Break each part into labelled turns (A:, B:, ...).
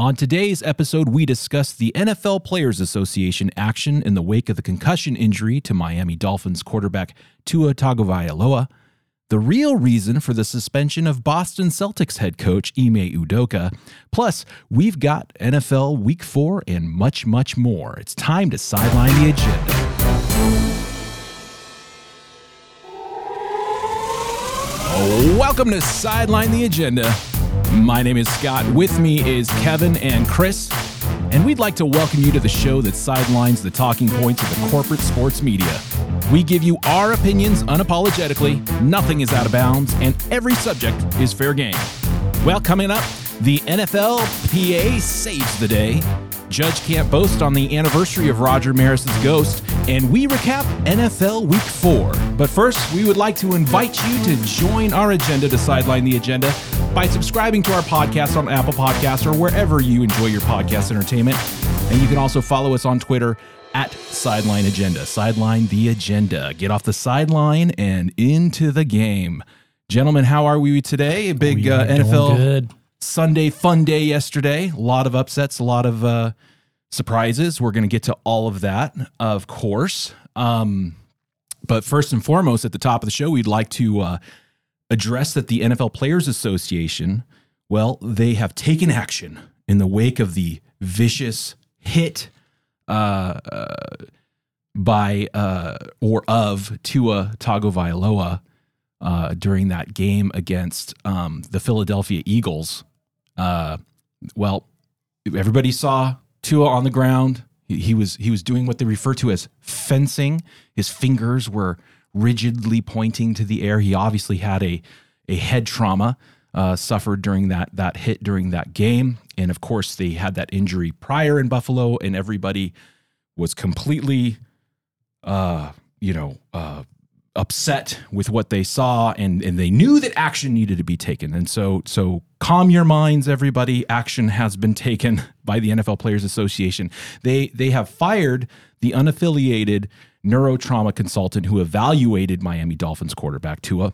A: On today's episode, we discuss the NFL Players Association action in the wake of the concussion injury to Miami Dolphins quarterback Tua Tagovailoa, the real reason for the suspension of Boston Celtics head coach Ime Udoka. Plus, we've got NFL Week 4 and much, much more. It's time to sideline the agenda. Welcome to Sideline the Agenda. My name is Scott. With me is Kevin and Chris. And we'd like to welcome you to the show that sidelines the talking points of the corporate sports media. We give you our opinions unapologetically, nothing is out of bounds, and every subject is fair game. Well, coming up, the NFLPA saves the day. Judge can't boast on the anniversary of Roger Maris's ghost, and we recap NFL Week 4. But first, we would like to invite you to join our agenda to sideline the agenda by subscribing to our podcast on Apple Podcasts or wherever you enjoy your podcast entertainment. And you can also follow us on Twitter at Sideline Agenda. Sideline the agenda. Get off the sideline and into the game. Gentlemen, how are we today? A big uh, NFL. Sunday fun day yesterday. A lot of upsets, a lot of uh, surprises. We're going to get to all of that, of course. Um, but first and foremost, at the top of the show, we'd like to uh, address that the NFL Players Association, well, they have taken action in the wake of the vicious hit uh, uh, by uh, or of Tua Tagovailoa uh, during that game against um, the Philadelphia Eagles. Uh, well, everybody saw Tua on the ground. He, he was he was doing what they refer to as fencing. His fingers were rigidly pointing to the air. He obviously had a a head trauma uh, suffered during that that hit during that game, and of course they had that injury prior in Buffalo, and everybody was completely, uh, you know, uh, upset with what they saw, and and they knew that action needed to be taken, and so so calm your minds, everybody. Action has been taken by the NFL Players Association. They they have fired the unaffiliated neurotrauma consultant who evaluated Miami Dolphins quarterback Tua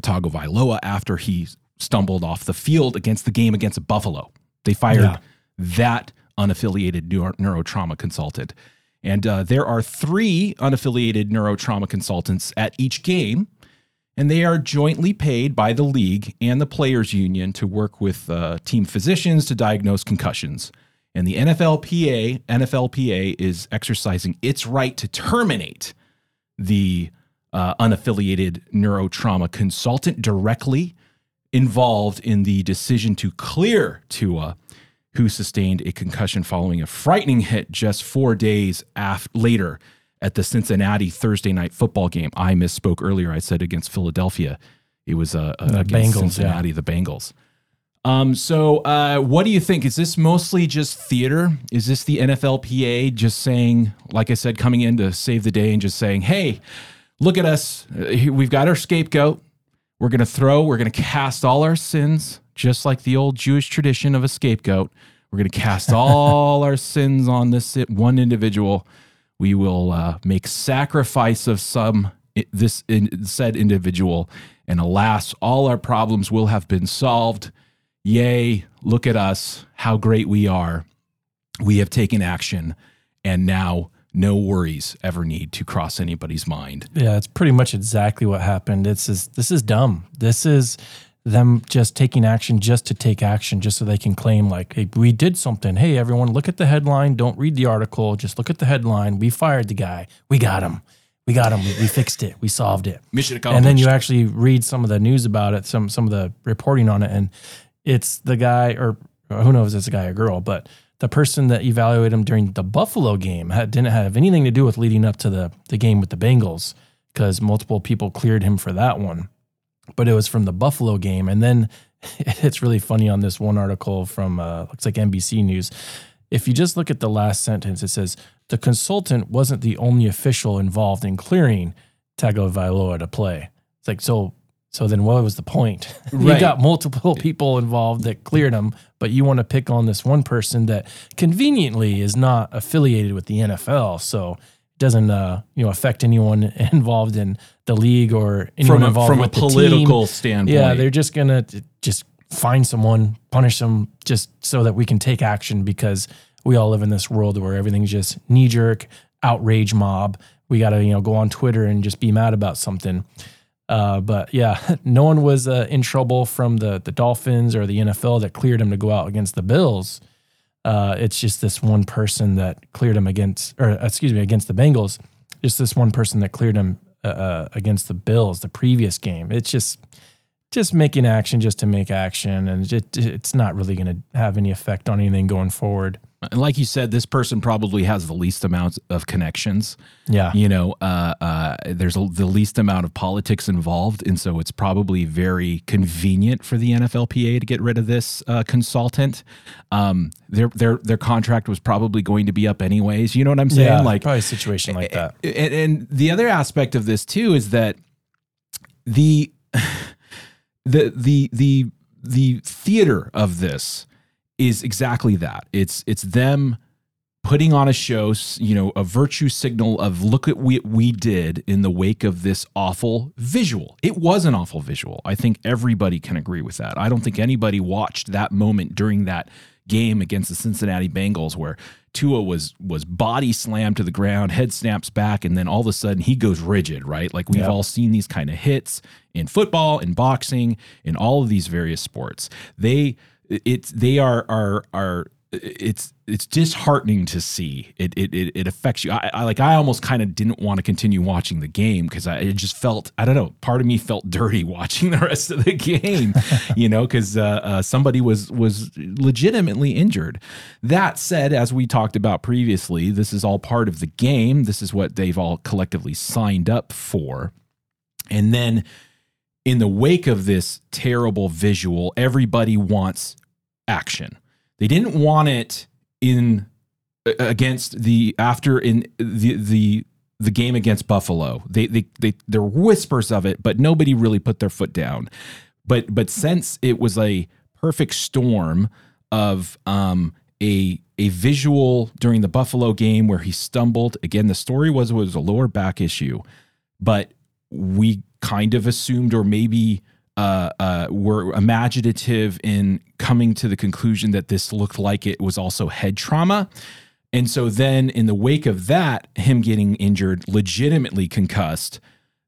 A: Tagovailoa after he stumbled off the field against the game against Buffalo. They fired
B: Yeah.
A: that unaffiliated neuro- neurotrauma consultant. And uh, there are three unaffiliated neurotrauma consultants at each game, and they are jointly paid by the league and the players' union to work with uh, team physicians to diagnose concussions. And the NFLPA, NFLPA is exercising its right to terminate the uh, unaffiliated neurotrauma consultant directly involved in the decision to clear Tua, who sustained a concussion following a frightening hit just four days af- later at the Cincinnati Thursday night football game. I misspoke earlier. I said against Philadelphia. It was uh, uh, against
B: Bengals,
A: Cincinnati, the Bengals. Um, so, uh, what do you think? Is this mostly just theater? Is this the NFLPA just saying, like I said, coming in to save the day and just saying, hey, look at us. Uh, We've got our scapegoat. We're going to throw, we're going to cast all our sins, just like the old Jewish tradition of a scapegoat. We're going to cast all our sins on this one individual. We will uh, make sacrifice of some this in, said individual, and alas, all our problems will have been solved. Yay! Look at us, how great we are. We have taken action, and now no worries ever need to cross anybody's mind.
B: Yeah, it's pretty much exactly what happened. It's is this is dumb. This is them just taking action just to take action, just so they can claim like, hey, we did something. Hey, everyone, look at the headline. Don't read the article. Just look at the headline. We fired the guy. We got him. We got him. We, we fixed it. We solved it.
A: Mission accomplished.
B: And then you actually read some of the news about it, some some of the reporting on it, and it's the guy, or who knows, if it's a guy or girl, but the person that evaluated him during the Buffalo game had, didn't have anything to do with leading up to the the game with the Bengals because multiple people cleared him for that one, but it was from the Buffalo game, and then it's really funny on this one article from uh, looks like NBC News. If you just look at the last sentence, it says the consultant wasn't the only official involved in clearing Tagovailoa to play. It's like so. So then, what was the point? you
A: Right.
B: got multiple people involved that cleared him, but you want to pick on this one person that conveniently is not affiliated with the NFL, so doesn't uh, you know affect anyone involved in the league or anyone
A: from a,
B: involved
A: from a
B: with the team.
A: political standpoint.
B: Yeah, they're just gonna just find someone, punish them, just so that we can take action because we all live in this world where everything's just knee jerk, outrage mob. We got to, you know, go on Twitter and just be mad about something. Uh, but yeah, no one was uh, in trouble from the the Dolphins or the NFL that cleared him to go out against the Bills. Uh, it's just this one person that cleared him against, or excuse me, against the Bengals. Just this one person that cleared him uh, uh, against the Bills the previous game. It's just just making action just to make action, and it, it's not really going to have any effect on anything going forward.
A: And like you said, this person probably has the least amount of connections.
B: Yeah.
A: You know, uh, uh, there's a, the least amount of politics involved. And so it's probably very convenient for the NFLPA to get rid of this uh, consultant. Um, their, their, their contract was probably going to be up anyways. You know what I'm saying?
B: Yeah,
A: like,
B: probably a situation like that.
A: and, and the other aspect of this too is that the the the the the theater of this is exactly that. It's it's them putting on a show, you know, a virtue signal of look at what we did in the wake of this awful visual. It was an awful visual. I think everybody can agree with that. I don't think anybody watched that moment during that game against the Cincinnati Bengals where Tua was was body slammed to the ground, head snaps back, and then all of a sudden he goes rigid, right? Like we've
B: Yeah.
A: all seen these kind of hits in football, in boxing, in all of these various sports. They it's they are are are it's it's disheartening to see. It it it, it affects you. I, I like i almost kind of didn't want to continue watching the game because i it just felt i don't know part of me felt dirty watching the rest of the game you know because uh, uh, somebody was was legitimately injured. That said as we talked about previously this is all part of the game. This is what they've all collectively signed up for. And then in the wake of this terrible visual, everybody wants action. They didn't want it in against the after in the the the game against Buffalo. They they they there were whispers of it, but nobody really put their foot down. But but since it was a perfect storm of um a a visual during the Buffalo game where he stumbled. Again, the story was it was a lower back issue, but we kind of assumed or maybe uh, uh, were imaginative in coming to the conclusion that this looked like it was also head trauma. And so then, in the wake of that, him getting injured, legitimately concussed,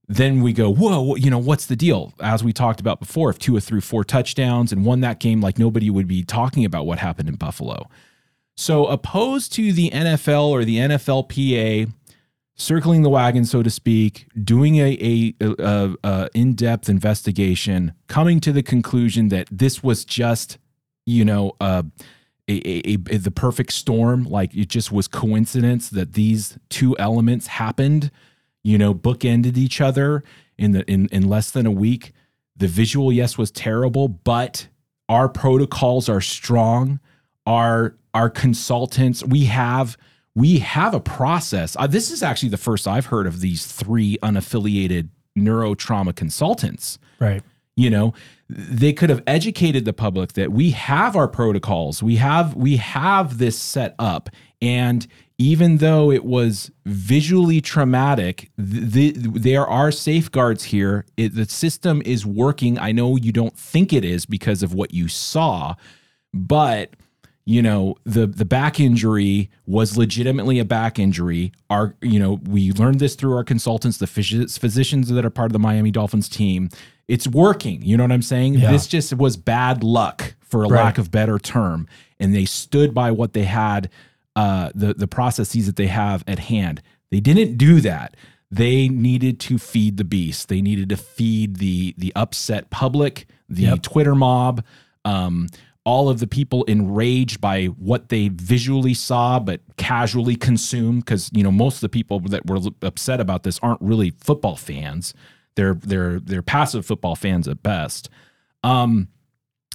A: then we go, whoa, you know, what's the deal? As we talked about before, if Tua threw four touchdowns and won that game, like nobody would be talking about what happened in Buffalo. So, opposed to the NFL or the NFLPA circling the wagon, so to speak, doing a, a, a, a in-depth investigation, coming to the conclusion that this was just, you know, uh, a, the perfect storm. Like it just was coincidence that these two elements happened, you know, bookended each other in the in in less than a week. The visual, yes, was terrible, but our protocols are strong. Our our consultants, we have we have a process. Uh, this is actually the first I've heard of these three unaffiliated neurotrauma consultants.
B: Right.
A: You know, they could have educated the public that we have our protocols. We have we have this set up and even though it was visually traumatic, the, there are safeguards here. It, the system is working. I know you don't think it is because of what you saw, but you know the the back injury was legitimately a back injury. Our you know we learned this through our consultants the phys- physicians that are part of the Miami Dolphins team. It's working you know what i'm saying?
B: Yeah.
A: this just was bad luck for a
B: Right.
A: lack of better term. And they stood by what they had uh the the processes that they have at hand. They didn't do that. They needed to feed the beast. They needed to feed the the upset public the
B: Yep.
A: twitter mob. Um all of the people enraged by what they visually saw but casually consumed because you know most of the people that were upset about this aren't really football fans. They're they're they're passive football fans at best. Um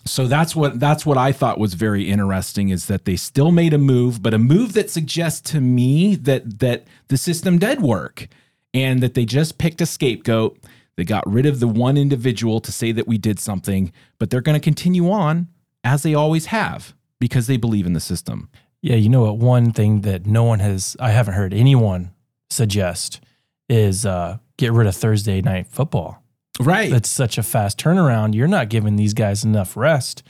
A: so that's what that's what I thought was very interesting is that they still made a move but a move that suggests to me that that the system did work and that they just picked a scapegoat. They got rid of the one individual to say that we did something but they're going to continue on as they always have because they believe in the system.
B: Yeah, you know what? One thing that no one has, I haven't heard anyone suggest is uh, get rid of Thursday night football.
A: Right.
B: It's such a fast turnaround. You're not giving these guys enough rest.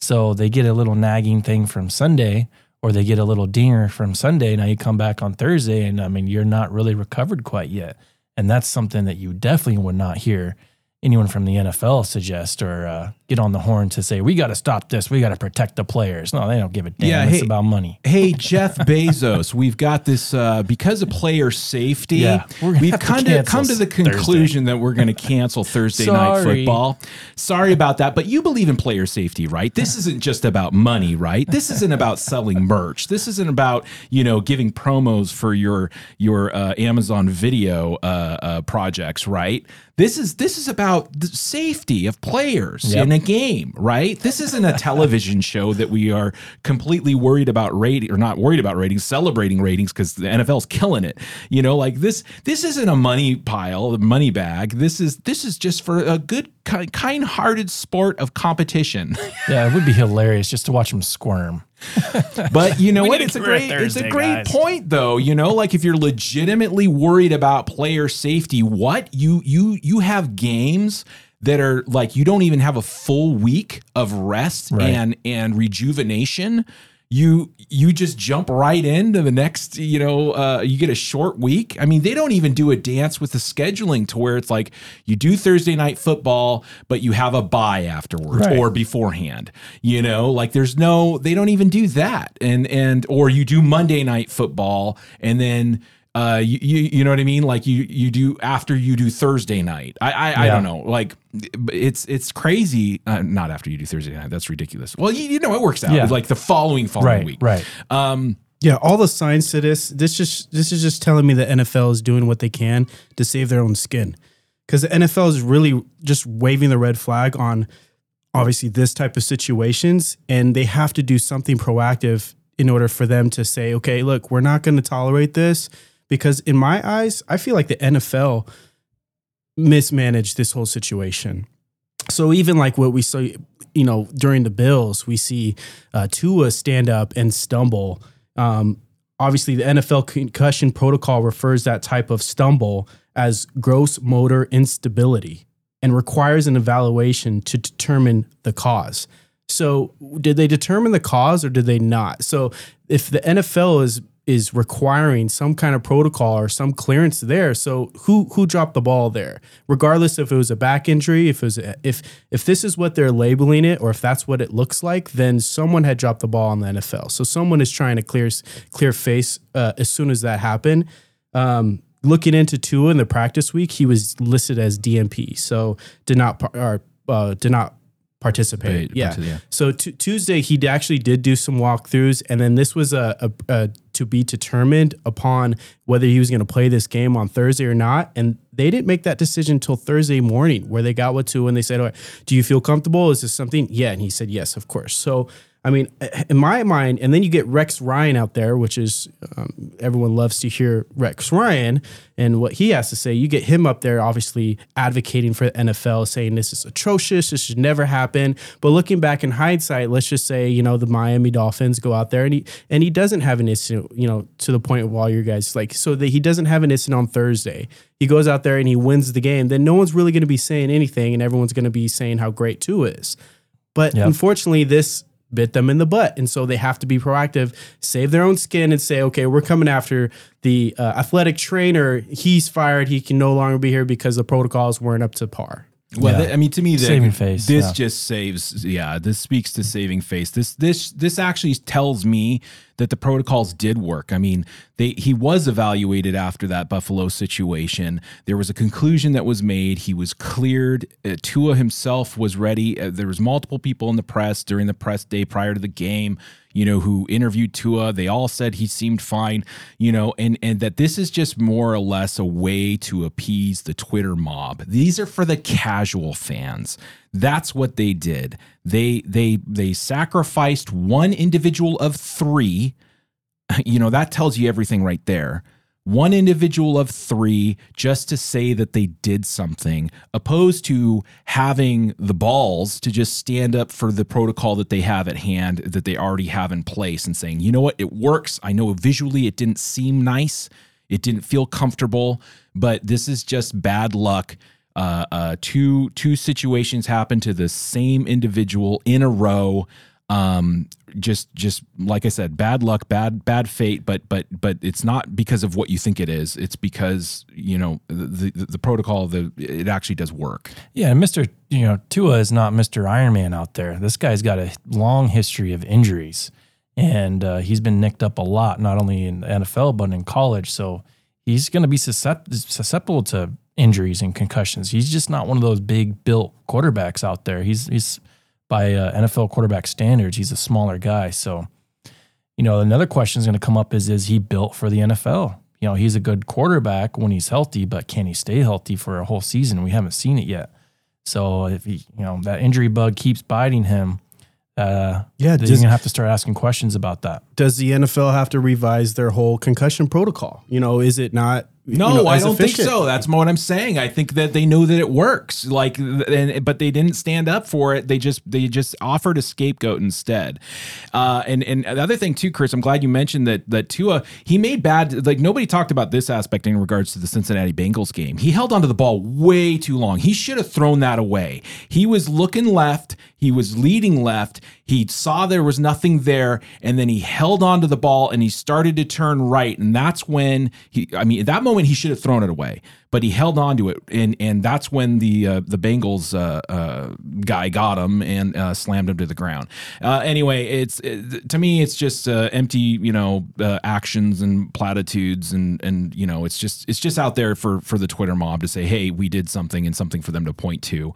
B: So they get a little nagging thing from Sunday or they get a little dinger from Sunday. Now you come back on Thursday and I mean, you're not really recovered quite yet. And that's something that you definitely would not hear anyone from the NFL suggest or uh, get on the horn to say, we got to stop this. We got to protect the players. No, they don't give a damn.
A: Yeah,
B: it's about money.
A: Hey Jeff Bezos, we've got this uh, because of player safety.
B: Yeah,
A: we've kind of come to the
B: Thursday.
A: conclusion that we're going to cancel Thursday night football. Sorry about that, but you believe in player safety, right? This isn't just about money, right? This isn't about selling merch. This isn't about you know giving promos for your your uh, Amazon Video uh, uh, projects, right? This is this is about the safety of players
B: Yep.
A: in a game, right? This isn't a television show that we are completely worried about rating or not worried about ratings, celebrating ratings because the NFL's killing it. You know, like this this isn't a money pile, a money bag. This is this is just for a good kind-hearted sport of competition.
B: Yeah, it would be hilarious just to watch them squirm.
A: But you know what? It's a great it's a great
B: guys.
A: point though. You know, like if you're legitimately worried about player safety, what? You you you have games that are like you don't even have a full week of rest
B: Right.
A: and and rejuvenation. You you just jump right into the next, you know, uh, you get a short week. I mean, they don't even do a dance with the scheduling to where it's like you do Thursday night football, but you have a bye afterwards
B: Right.
A: or beforehand. You know, like there's no, they don't even do that. And and or you do Monday night football and then uh you you, you know what I mean? Like you you do after you do Thursday night. I I, I don't know. Like it's it's crazy. Uh, not after you do Thursday night. That's ridiculous. Well, you, you know it works out.
B: Yeah.
A: Like the following following
B: Right,
A: week.
B: right.
A: Um.
C: Yeah, all the signs to this. This just this is just telling me the NFL is doing what they can to save their own skin, because the NFL is really just waving the red flag on obviously this type of situations, and they have to do something proactive in order for them to say, okay, look, we're not going to tolerate this, because in my eyes, I feel like the NFL mismanaged this whole situation. So even like what we saw, you know, during the Bills, we see uh, Tua stand up and stumble. Um, obviously, the NFL concussion protocol refers that type of stumble as gross motor instability and requires an evaluation to determine the cause. So, did they determine the cause or did they not? So, if the NFL is is requiring some kind of protocol or some clearance there, so who who dropped the ball there? Regardless if it was a back injury, if it was a, if if this is what they're labeling it or if that's what it looks like, then someone had dropped the ball on the NFL. So someone is trying to clear clear face uh, as soon as that happened. Um, looking into Tua in the practice week, he was listed as DNP, so did not or, uh, did not participate.
A: Right,
C: yeah.
A: yeah.
C: So t- Tuesday he actually did do some walkthroughs, and then this was a, a, a to be determined upon whether he was going to play this game on Thursday or not. And they didn't make that decision until Thursday morning, where they got with Tua and they said, "All right, "Do you feel comfortable? Is this something?" Yeah, and he said, "Yes, of course." So. I mean, in my mind, and then you get Rex Ryan out there, which is um, everyone loves to hear Rex Ryan and what he has to say. You get him up there, obviously advocating for the NFL, saying this is atrocious, this should never happen. But looking back in hindsight, let's just say you know the Miami Dolphins go out there and he and he doesn't have an incident, you know, to the point of all your guys like so that he doesn't have an incident on Thursday. He goes out there and he wins the game. Then no one's really going to be saying anything, and everyone's going to be saying how great Tua is. But
B: Yep.
C: unfortunately, this bit them in the butt. And so they have to be proactive, save their own skin, and say, okay, we're coming after the uh, athletic trainer. He's fired. He can no longer be here because the protocols weren't up to par.
A: Well,
B: Yeah.
A: th- I mean, to me, the,
B: Saving face,
A: This
B: yeah.
A: just saves. Yeah, this speaks to saving face. This this this actually tells me that the protocols did work. I mean, they he was evaluated after that Buffalo situation. There was a conclusion that was made. He was cleared. Uh, Tua himself was ready. Uh, there was multiple people in the press during the press day prior to the game you know, who interviewed Tua. They all said he seemed fine, you know, and and that this is just more or less a way to appease the Twitter mob. These are for the casual fans. That's what they did. They they they sacrificed one individual of 3. You know, that tells you everything right there. One individual of three just to say that they did something, opposed to having the balls to just stand up for the protocol that they have at hand, that they already have in place, and saying, you know what, it works. I know visually it didn't seem nice, it didn't feel comfortable, but this is just bad luck. Uh, uh, two two situations happened to the same individual in a row. Um, just just like I said, bad luck, bad bad fate. But but but it's not because of what you think it is. It's because you know the the, the protocol. The it actually does work.
B: Yeah, Mr. You know Tua is not Mr. Iron Man out there. This guy's got a long history of injuries, and uh, he's been nicked up a lot, not only in the NFL but in college. So he's going to be susceptible to injuries and concussions. He's just not one of those big built quarterbacks out there. He's he's by uh, NFL quarterback standards, he's a smaller guy. So, you know, another question is going to come up is is he built for the NFL? You know, he's a good quarterback when he's healthy, but can he stay healthy for a whole season? We haven't seen it yet. So if he, you know, that injury bug keeps biting him, uh,
C: Yeah, does-
B: you're gonna have to start asking questions about that.
C: Does the NFL have to revise their whole concussion protocol? You know, is it not? You
A: No,
C: know,
A: I don't think so. That's what I'm saying. I think that they know that it works. Like, and, but they didn't stand up for it. They just they just offered a scapegoat instead. Uh, and and the other thing too, Chris, I'm glad you mentioned that that Tua he made bad. Like nobody talked about this aspect in regards to the Cincinnati Bengals game. He held onto the ball way too long. He should have thrown that away. He was looking left. He was leading left. He saw there was nothing there, and then he held onto the ball and he started to turn right. And that's when he, I mean, at that moment he should have thrown it away, but he held onto it, and and that's when the uh, the Bengals uh, uh, guy got him and uh, slammed him to the ground. Uh, anyway, it's it, to me, it's just uh, empty, you know, actions and platitudes, and and you know, it's just it's just out there for for the Twitter mob to say, hey, we did something, and something for them to point to.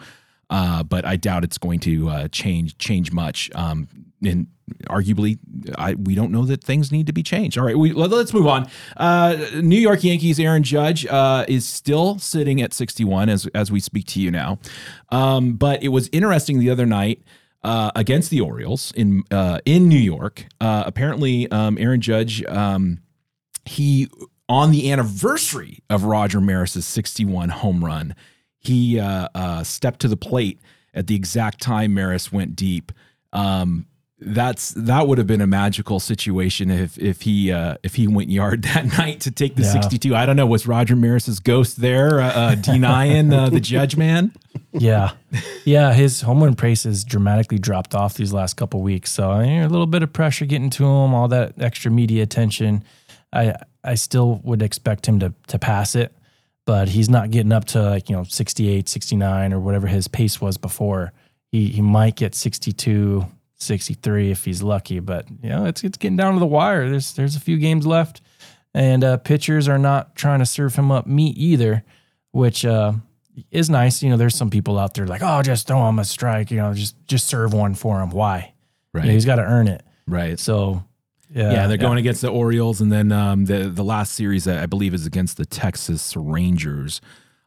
A: Uh, but I doubt it's going to uh, change change much. Um, and arguably, I, we don't know that things need to be changed. All right, we, let, us move on. Uh, New York Yankees Aaron Judge uh, is still sitting at 61 as as we speak to you now. Um, but it was interesting the other night. Uh, against the Orioles in uh, in New York, uh, apparently um, Aaron Judge um, he on the anniversary of Roger Maris's 61 home run, he uh, uh, stepped to the plate at the exact time Maris went deep. Um, that's that would have been a magical situation if if he uh, if he went yard that night to take the
B: Yeah.
A: 62. I don't know. Was Roger Maris's ghost there uh, uh, denying uh, the judge man?
B: Yeah, yeah. His home run pace has dramatically dropped off these last couple weeks. So I mean, a little bit of pressure getting to him, all that extra media attention. I I still would expect him to to pass it, but he's not getting up to like you know 68, 69 or whatever his pace was before. He he might get 62, 63 if he's lucky, but you know it's it's getting down to the wire. There's there's a few games left, and uh, pitchers are not trying to serve him up meat either, which. Uh, is nice. You know, there's some people out there like, oh, just throw him a strike. You know, just just serve one for him. Why? You know, he's got to earn it.
A: right.
B: So, yeah,
A: yeah, they're going against the Orioles, and then um, the the last series I believe is against the Texas Rangers,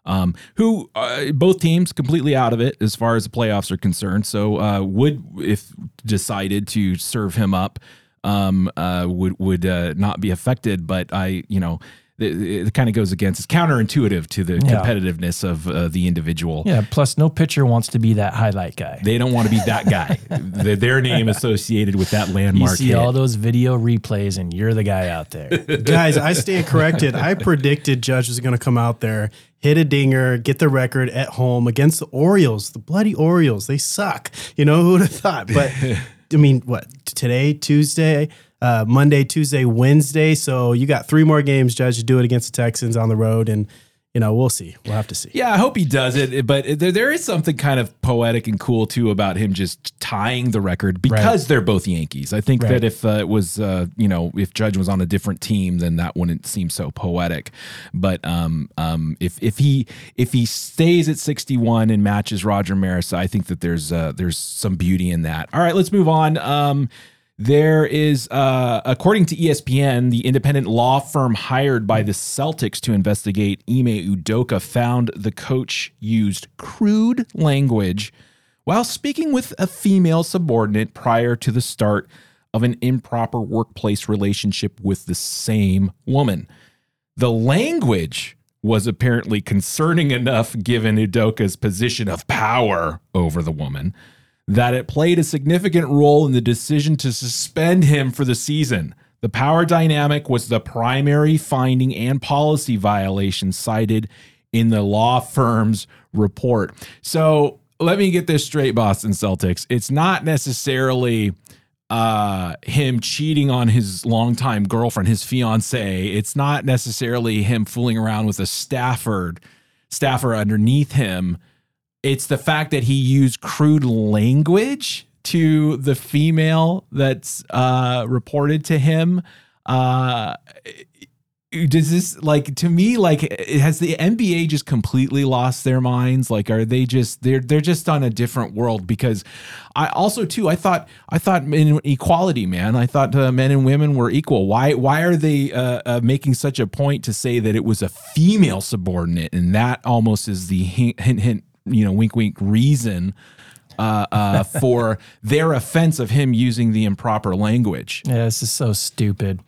A: um, who uh, both teams completely out of it as far as the playoffs are concerned. So uh, would if decided to serve him up, um, uh, would would uh, not be affected. But I, you know. It, it kind of goes against. It's counterintuitive to the
B: Yeah.
A: competitiveness of uh, the individual.
B: Yeah. Plus, no pitcher wants to be that highlight guy.
A: They don't want to be that guy. their, their name associated with that landmark.
B: You
A: landmark.
B: see
A: hit.
B: all those video replays, and you're the guy out there.
C: Guys, I stand corrected. I predicted Judge was going to come out there, hit a dinger, get the record at home against the Orioles. The bloody Orioles, they suck. You know who would have thought? But I mean, what today, Tuesday, uh, Monday, Tuesday, Wednesday. So you got three more games, Judge, to do it against the Texans on the road, and you know we'll see. We'll have to see.
A: Yeah, I hope he does it. But there, there is something kind of poetic and cool too about him just tying the record because they're both Yankees. I think
B: Right.
A: that if uh, it was, uh, you know, if Judge was on a different team, then that wouldn't seem so poetic. But um, um, if if he if he stays at sixty one and matches Roger Maris, I think that there's uh, there's some beauty in that. All right, let's move on. Um, there is, uh, according to ESPN, the independent law firm hired by the Celtics to investigate Ime Udoka found the coach used crude language while speaking with a female subordinate prior to the start of an improper workplace relationship with the same woman. The language was apparently concerning enough given Udoka's position of power over the woman that it played a significant role in the decision to suspend him for the season. The power dynamic was the primary finding and policy violation cited in the law firm's report. So let me get this straight, Boston Celtics. It's not necessarily uh him cheating on his longtime girlfriend, his fiance. It's not necessarily him fooling around with a Stafford staffer underneath him. It's the fact that he used crude language to the female that's uh reported to him. Uh does this like to me like has the NBA just completely lost their minds? Like are they just they're they're just on a different world because I also too I thought I thought in equality man. I thought uh, men and women were equal. Why why are they uh, uh, making such a point to say that it was a female subordinate? And that almost is the hint hint, hint you know wink wink reason uh, uh, for their offense of him using the improper language
B: Yeah, this is so stupid.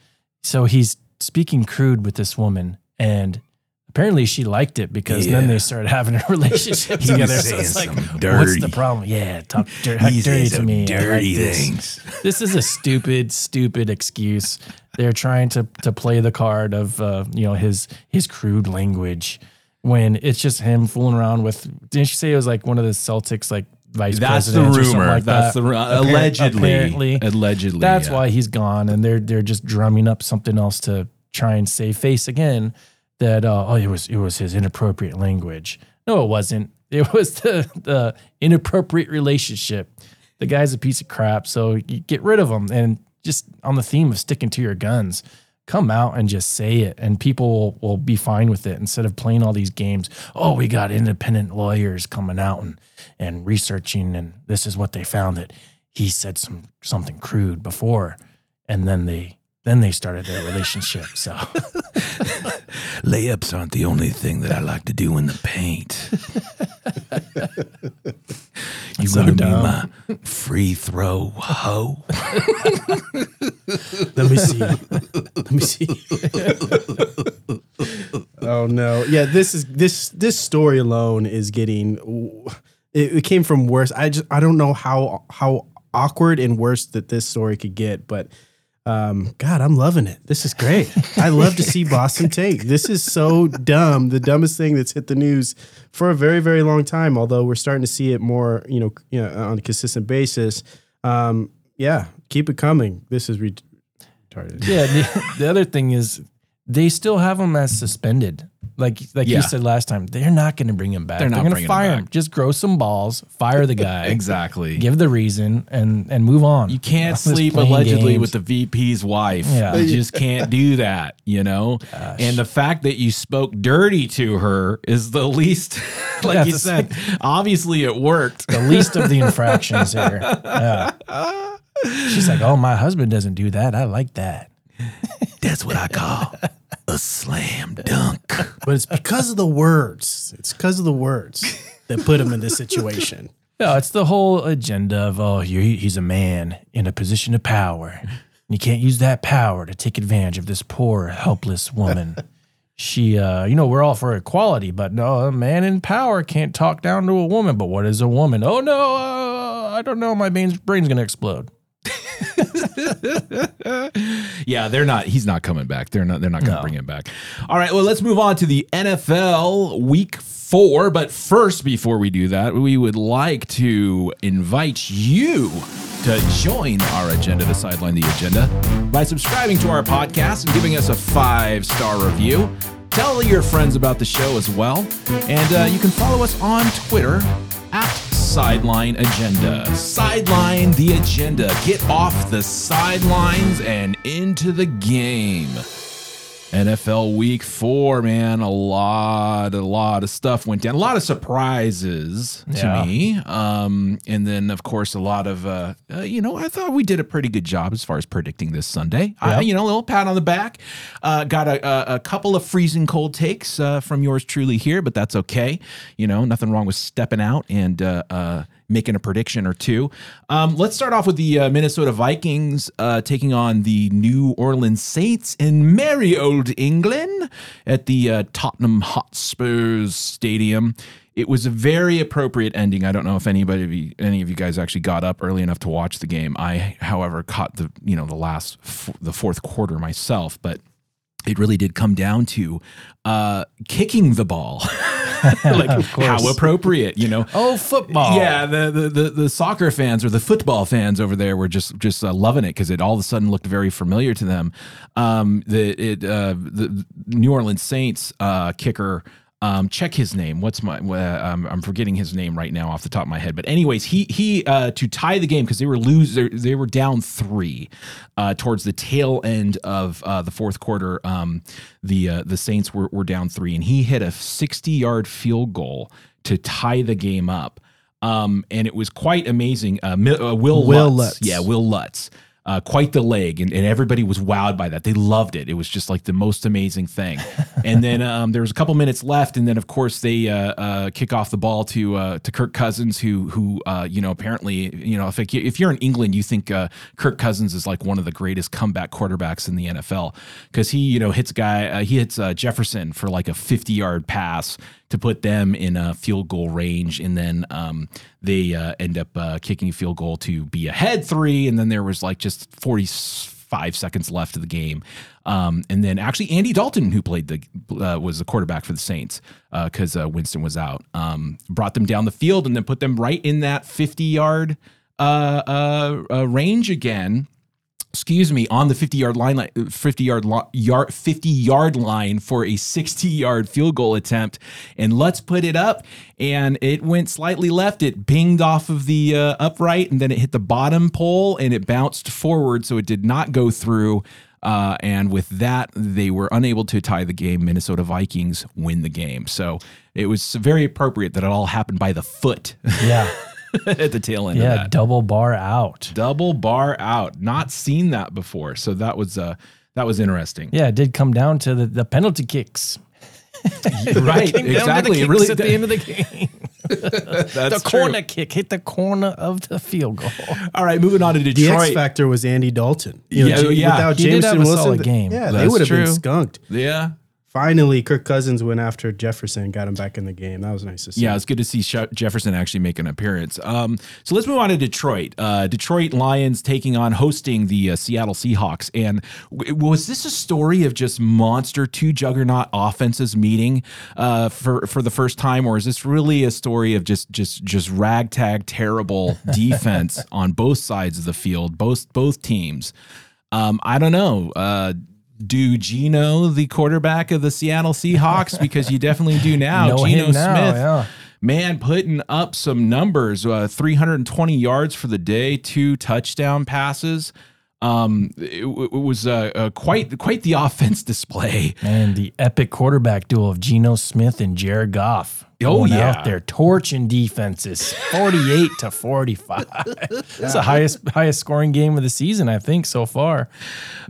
B: So he's speaking crude with this woman, and apparently she liked it because then they started having a relationship together. So it's like,
A: saying some
B: what's the problem? Yeah, talk dir- dirty to me. Dirty like this. This is a stupid, stupid excuse. They're trying to to play the card of uh, you know his his crude language when it's just him fooling around with. Didn't you say it was like one of the Celtics like vice
A: That's the
B: presidents or something
A: rumor.
B: like
A: That's
B: that?
A: the ru-
B: Appar-
A: allegedly.
B: apparently.
A: Allegedly.
B: That's
A: yeah.
B: why he's gone, and they're they're just drumming up something else to try and save face again. That uh, oh, it was it was his inappropriate language. No, it wasn't. It was the the inappropriate relationship. The guy's a piece of crap, so you get rid of him. And just on the theme of sticking to your guns, come out and just say it, and people will, will be fine with it instead of playing all these games. Oh, we got independent lawyers coming out and and researching, and this is what they found that he said some something crude before, and then they then they started their relationship. So
A: Layups aren't the only thing that I like to do in the paint. you
B: So
A: want to be my free throw hoe?
C: Let me see. Let me see. oh no. Yeah, this is this this story alone is getting it, it came from worse. I just I don't know how how awkward and worse that this story could get, but um, God, I'm loving it. This is great. I love to see Boston take. This is so dumb. The dumbest thing that's hit the news for a very, very long time. Although we're starting to see it more, you know, you know, on a consistent basis. Um, yeah, keep it coming. This is re- retarded.
B: yeah, the, the other thing is they still have him as suspended. Like like
A: Yeah.
B: you said last time, they're not going to bring him back.
A: They're
B: They're,
A: not
B: going to
A: bringing him
B: fire him. Just grow some balls, fire the guy,
A: exactly.
B: give the reason, and and move on.
A: You can't sleep allegedly
B: games.
A: with the VP's wife.
B: Yeah.
A: You just can't do that, you know? And the fact that you spoke dirty to her is the least, like you said, obviously it worked.
B: the least of the infractions here. Yeah. She's like, "Oh, my husband doesn't do that. I like that."
A: That's what I call a slam dunk.
C: But it's because of the words. It's because of the words that put him in this situation.
B: No, it's the whole agenda of oh, he- he's a man in a position of power. And you can't use that power to take advantage of this poor, helpless woman. She, uh, you know, we're all for equality, but no, a man in power can't talk down to a woman. But what is a woman? Oh no, uh, I don't know. My brain's, brain's gonna explode.
A: Yeah, they're not. He's not coming back. They're not. They're not going to
B: No.
A: bring him back. All right. Well, let's move on to the NFL Week Four. But first, before we do that, we would like to invite you to join our agenda, to sideline the agenda, by subscribing to our podcast and giving us a five star review. Tell your friends about the show as well, and uh, you can follow us on Twitter at Sideline Agenda. Sideline the agenda. Get off the sidelines and into the game. NFL Week Four, man, a lot, a lot of stuff went down. A lot of surprises to
B: Yeah.
A: me, um, and then of course a lot of, uh, uh, you know, I thought we did a pretty good job as far as predicting this Sunday. I, you know, a little pat on the back. Uh, got a, a, a couple of freezing cold takes uh, from yours truly here, but that's okay. You know, nothing wrong with stepping out and. Making a prediction or two. Um, let's start off with the uh, Minnesota Vikings uh, taking on the New Orleans Saints in merry old England at the uh, Tottenham Hotspurs Stadium. It was a very appropriate ending. I don't know if anybody, any of you guys actually got up early enough to watch the game. I, however, caught the you know the last f- the fourth quarter myself, but it really did come down to uh, kicking the ball. like how appropriate, you know.
B: Oh, football.
A: Yeah, the, the the the soccer fans or the football fans over there were just just uh, loving it because it all of a sudden looked very familiar to them. Um, the it uh, the New Orleans Saints uh, kicker. Um, check his name. What's my? Uh, um, I'm forgetting his name right now off the top of my head. But anyways, he he uh, to tie the game because they were lose they, were down three uh, towards the tail end of uh, the fourth quarter. Um, the uh, the Saints were were down three, and he hit a 60 yard field goal to tie the game up. Um, and it was quite amazing. Uh, Will
C: Will
A: Lutz,
C: Lutz.
A: yeah, Will Lutz. Uh, quite the leg, and, and everybody was wowed by that. They loved it. It was just like the most amazing thing. and then um, there was a couple minutes left, and then of course they uh, uh, kick off the ball to uh, to Kirk Cousins, who who uh, you know apparently you know if it, if you're in England, you think uh, Kirk Cousins is like one of the greatest comeback quarterbacks in the NFL because he you know hits guy uh, he hits uh, Jefferson for like a 50 yard pass to put them in a field goal range, and then um, they uh, end up uh, kicking a field goal to be ahead three, and then there was like just 45 seconds left of the game. Um, and then actually Andy Dalton, who played the uh, was the quarterback for the Saints because uh, Winston was out, um, brought them down the field and then put them right in that 50 yard uh, uh, uh, range again excuse me, on the 50 yard line, 50 yard yard 50 yard line for a 60 yard field goal attempt. And let's put it up. And it went slightly left. It pinged off of the uh, upright, and then it hit the bottom pole, and it bounced forward, so it did not go through. Uh, and with that, they were unable to tie the game. Minnesota Vikings win the game. So it was very appropriate that it all happened by the foot
B: Yeah.
A: at the tail end of
B: Yeah. Double bar out.
A: double bar out. Not seen that before, so that was uh that was interesting.
B: Yeah. It did come down to the, the penalty kicks.
A: right,
B: Came down to the
A: exactly. It
B: kicks
A: really
B: at the end of the game.
A: that's
B: the corner kick hit the corner of the field goal.
A: All right, moving on to
C: The X factor was Andy Dalton. You
A: Yeah,
C: J-
A: yeah.
C: Without
B: He did
C: Jameson
B: have a
C: Wilson,
B: solid game.
C: Yeah, they would have been skunked.
A: yeah,
C: Finally, Kirk Cousins went after Jefferson, got him back in the game. That was nice to see.
A: yeah, it's good to see Jefferson actually make an appearance. Um, so let's move on to Detroit. Uh, Detroit Lions taking on hosting the uh, Seattle Seahawks. And w- was this a story of just monster two juggernaut offenses meeting uh, for for the first time, or is this really a story of just just just ragtag terrible defense on both sides of the field, both both teams? Um, I don't know. Uh, do Geno, the quarterback of the Seattle Seahawks, because you definitely do now.
B: Geno now,
A: Smith,
B: yeah.
A: man, putting up some numbers: uh, 320 yards for the day, two touchdown passes. Um, it, it was uh, uh, quite quite the offense display.
B: And the epic quarterback duel of Geno Smith and Jared Goff.
A: Oh,
B: Going
A: yeah.
B: out there torching defenses, forty-eight to forty-five. It's the highest highest scoring game of the season, I think, so far.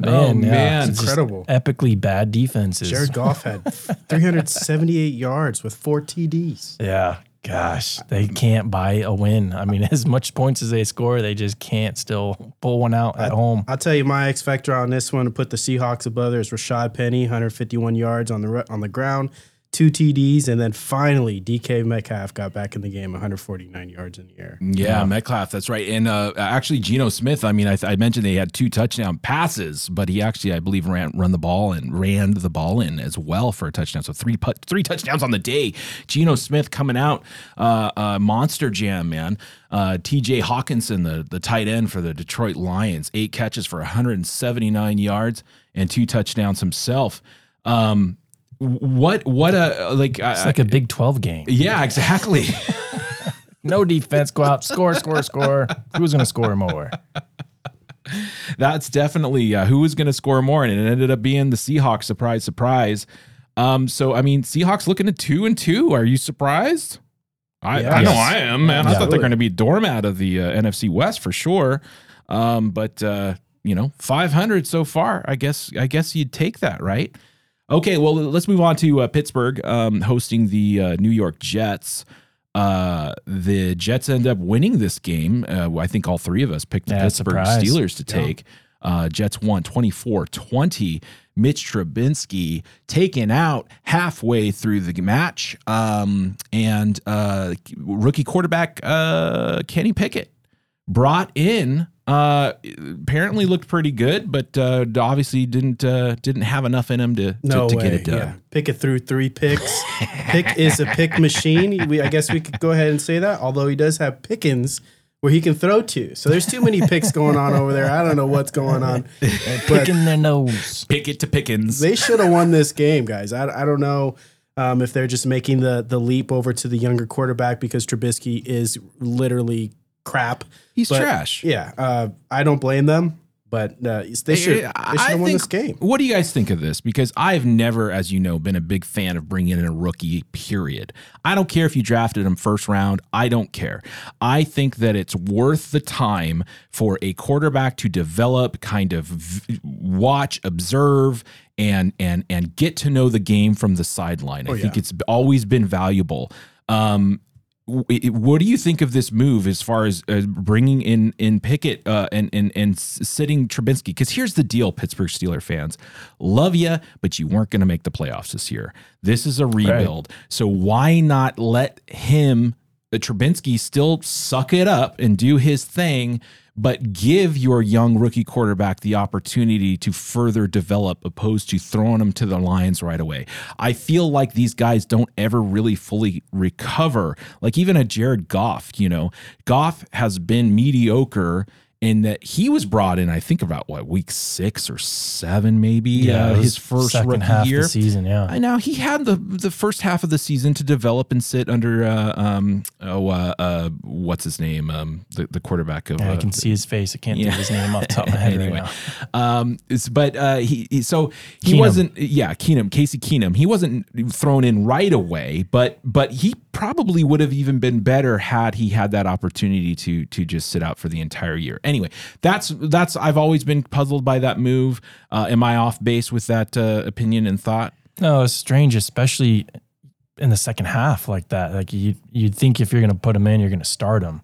A: Oh, man.
B: it's just
C: Incredible.
B: epically bad defenses.
C: Jared Goff had 378 yards with four TDs.
B: yeah, gosh, they can't buy a win. I mean, as much points as they score, they just can't still pull one out at home.
C: I'll tell you my X factor on this one to put the Seahawks above there is Rashad Penny, 151 yards on the on the ground, two TDs, and then finally DK Metcalf got back in the game, 149 yards in the air.
A: Yeah, Metcalf, that's right. And uh, actually, Geno Smith. I mean, I, I mentioned they had two touchdown passes, but he actually, I believe, ran run the ball and ran the ball in as well for a touchdown. So three put, three touchdowns on the day. Geno Smith coming out, uh, uh, monster jam, man. Uh, T.J. Hockenson, the the tight end for the Detroit Lions, eight catches for 179 yards and two touchdowns himself. Um, what what a like.
B: It's like a Big Twelve game.
A: yeah, exactly.
B: No defense, go out, score, score, score. Who's going to score more?
A: That's definitely uh, who was going to score more, and it ended up being the Seahawks. Surprise, surprise. Um, so I mean, Seahawks looking at two and two. Are you surprised? I, I know I am, man. I thought they're going to be doormat of the uh, NFC West for sure. Um, but uh, you know, five hundred so far. I guess I guess you'd take that, right? Okay, well, let's move on to uh, Pittsburgh um, hosting the uh, New York Jets. Uh, the Jets end up winning this game. Uh, I think all three of us picked the
B: Yeah,
A: Pittsburgh
B: surprise.
A: Steelers to take. Uh, Jets won 24 20. Mitch Trubisky taken out halfway through the match. Um, and uh, rookie quarterback uh, Kenny Pickett brought in uh, apparently looked pretty good, but uh, obviously didn't uh, didn't have enough in him to, to,
C: No
A: to get it done.
C: Yeah. Pickett through three picks. Pick is a pick machine. We, I guess we could go ahead and say that. Although he does have Pickens where he can throw to. So there's too many picks going on over there. I don't know what's going on. But
B: Picking their nose.
A: Pickett to Pickens.
C: they should have won this game, guys. I, I don't know um, if they're just making the the leap over to the younger quarterback because Trubisky is literally crap.
A: He's
C: But,
A: trash.
C: Yeah, uh, I don't blame them, but uh, they should they should have won
A: think-
C: this game.
A: What do you guys think of this? Because I've never, as you know, been a big fan of bringing in a rookie, period. I don't care if you drafted him first round. I don't care. I think that it's worth the time for a quarterback to develop, kind of v- watch, observe, and and and get to know the game from the sideline. I think
C: yeah.
A: it's always been valuable. Um, what do you think of this move as far as uh, bringing in in Pickett uh, and and and sitting Trubisky? Because here's the deal, Pittsburgh Steeler fans, love you, but you weren't going to make the playoffs this year. This is a rebuild, so why not let him, Trubisky, still suck it up and do his thing? But give your young rookie quarterback the opportunity to further develop, opposed to throwing him to the Lions right away. I feel like these guys don't ever really fully recover. Like even a Jared Goff, you know, Goff has been mediocre in that he was brought in, I think about what week six or seven, maybe. uh,
B: it
A: his first
B: second half
A: year.
B: of the season. Yeah.
A: I know he had the the first half of the season to develop and sit under uh, um oh uh, uh what's his name um the, the quarterback of
B: Yeah, I
A: uh,
B: can see his face. I can't
A: yeah.
B: think his name off the top of my head
A: Anyway.
B: right now.
A: um, it's- but uh, he, he- so he
B: Keenum.
A: wasn't. Yeah, Keenum, Casey Keenum. He wasn't thrown in right away, but but he probably would have even been better had he had that opportunity to to just sit out for the entire year. Anyway, that's that's I've always been puzzled by that move. Uh, am I off base with that uh, opinion and thought?
B: No, it's strange, especially in the second half like that. Like you, you'd think if you're going to put him in, you're going to start him.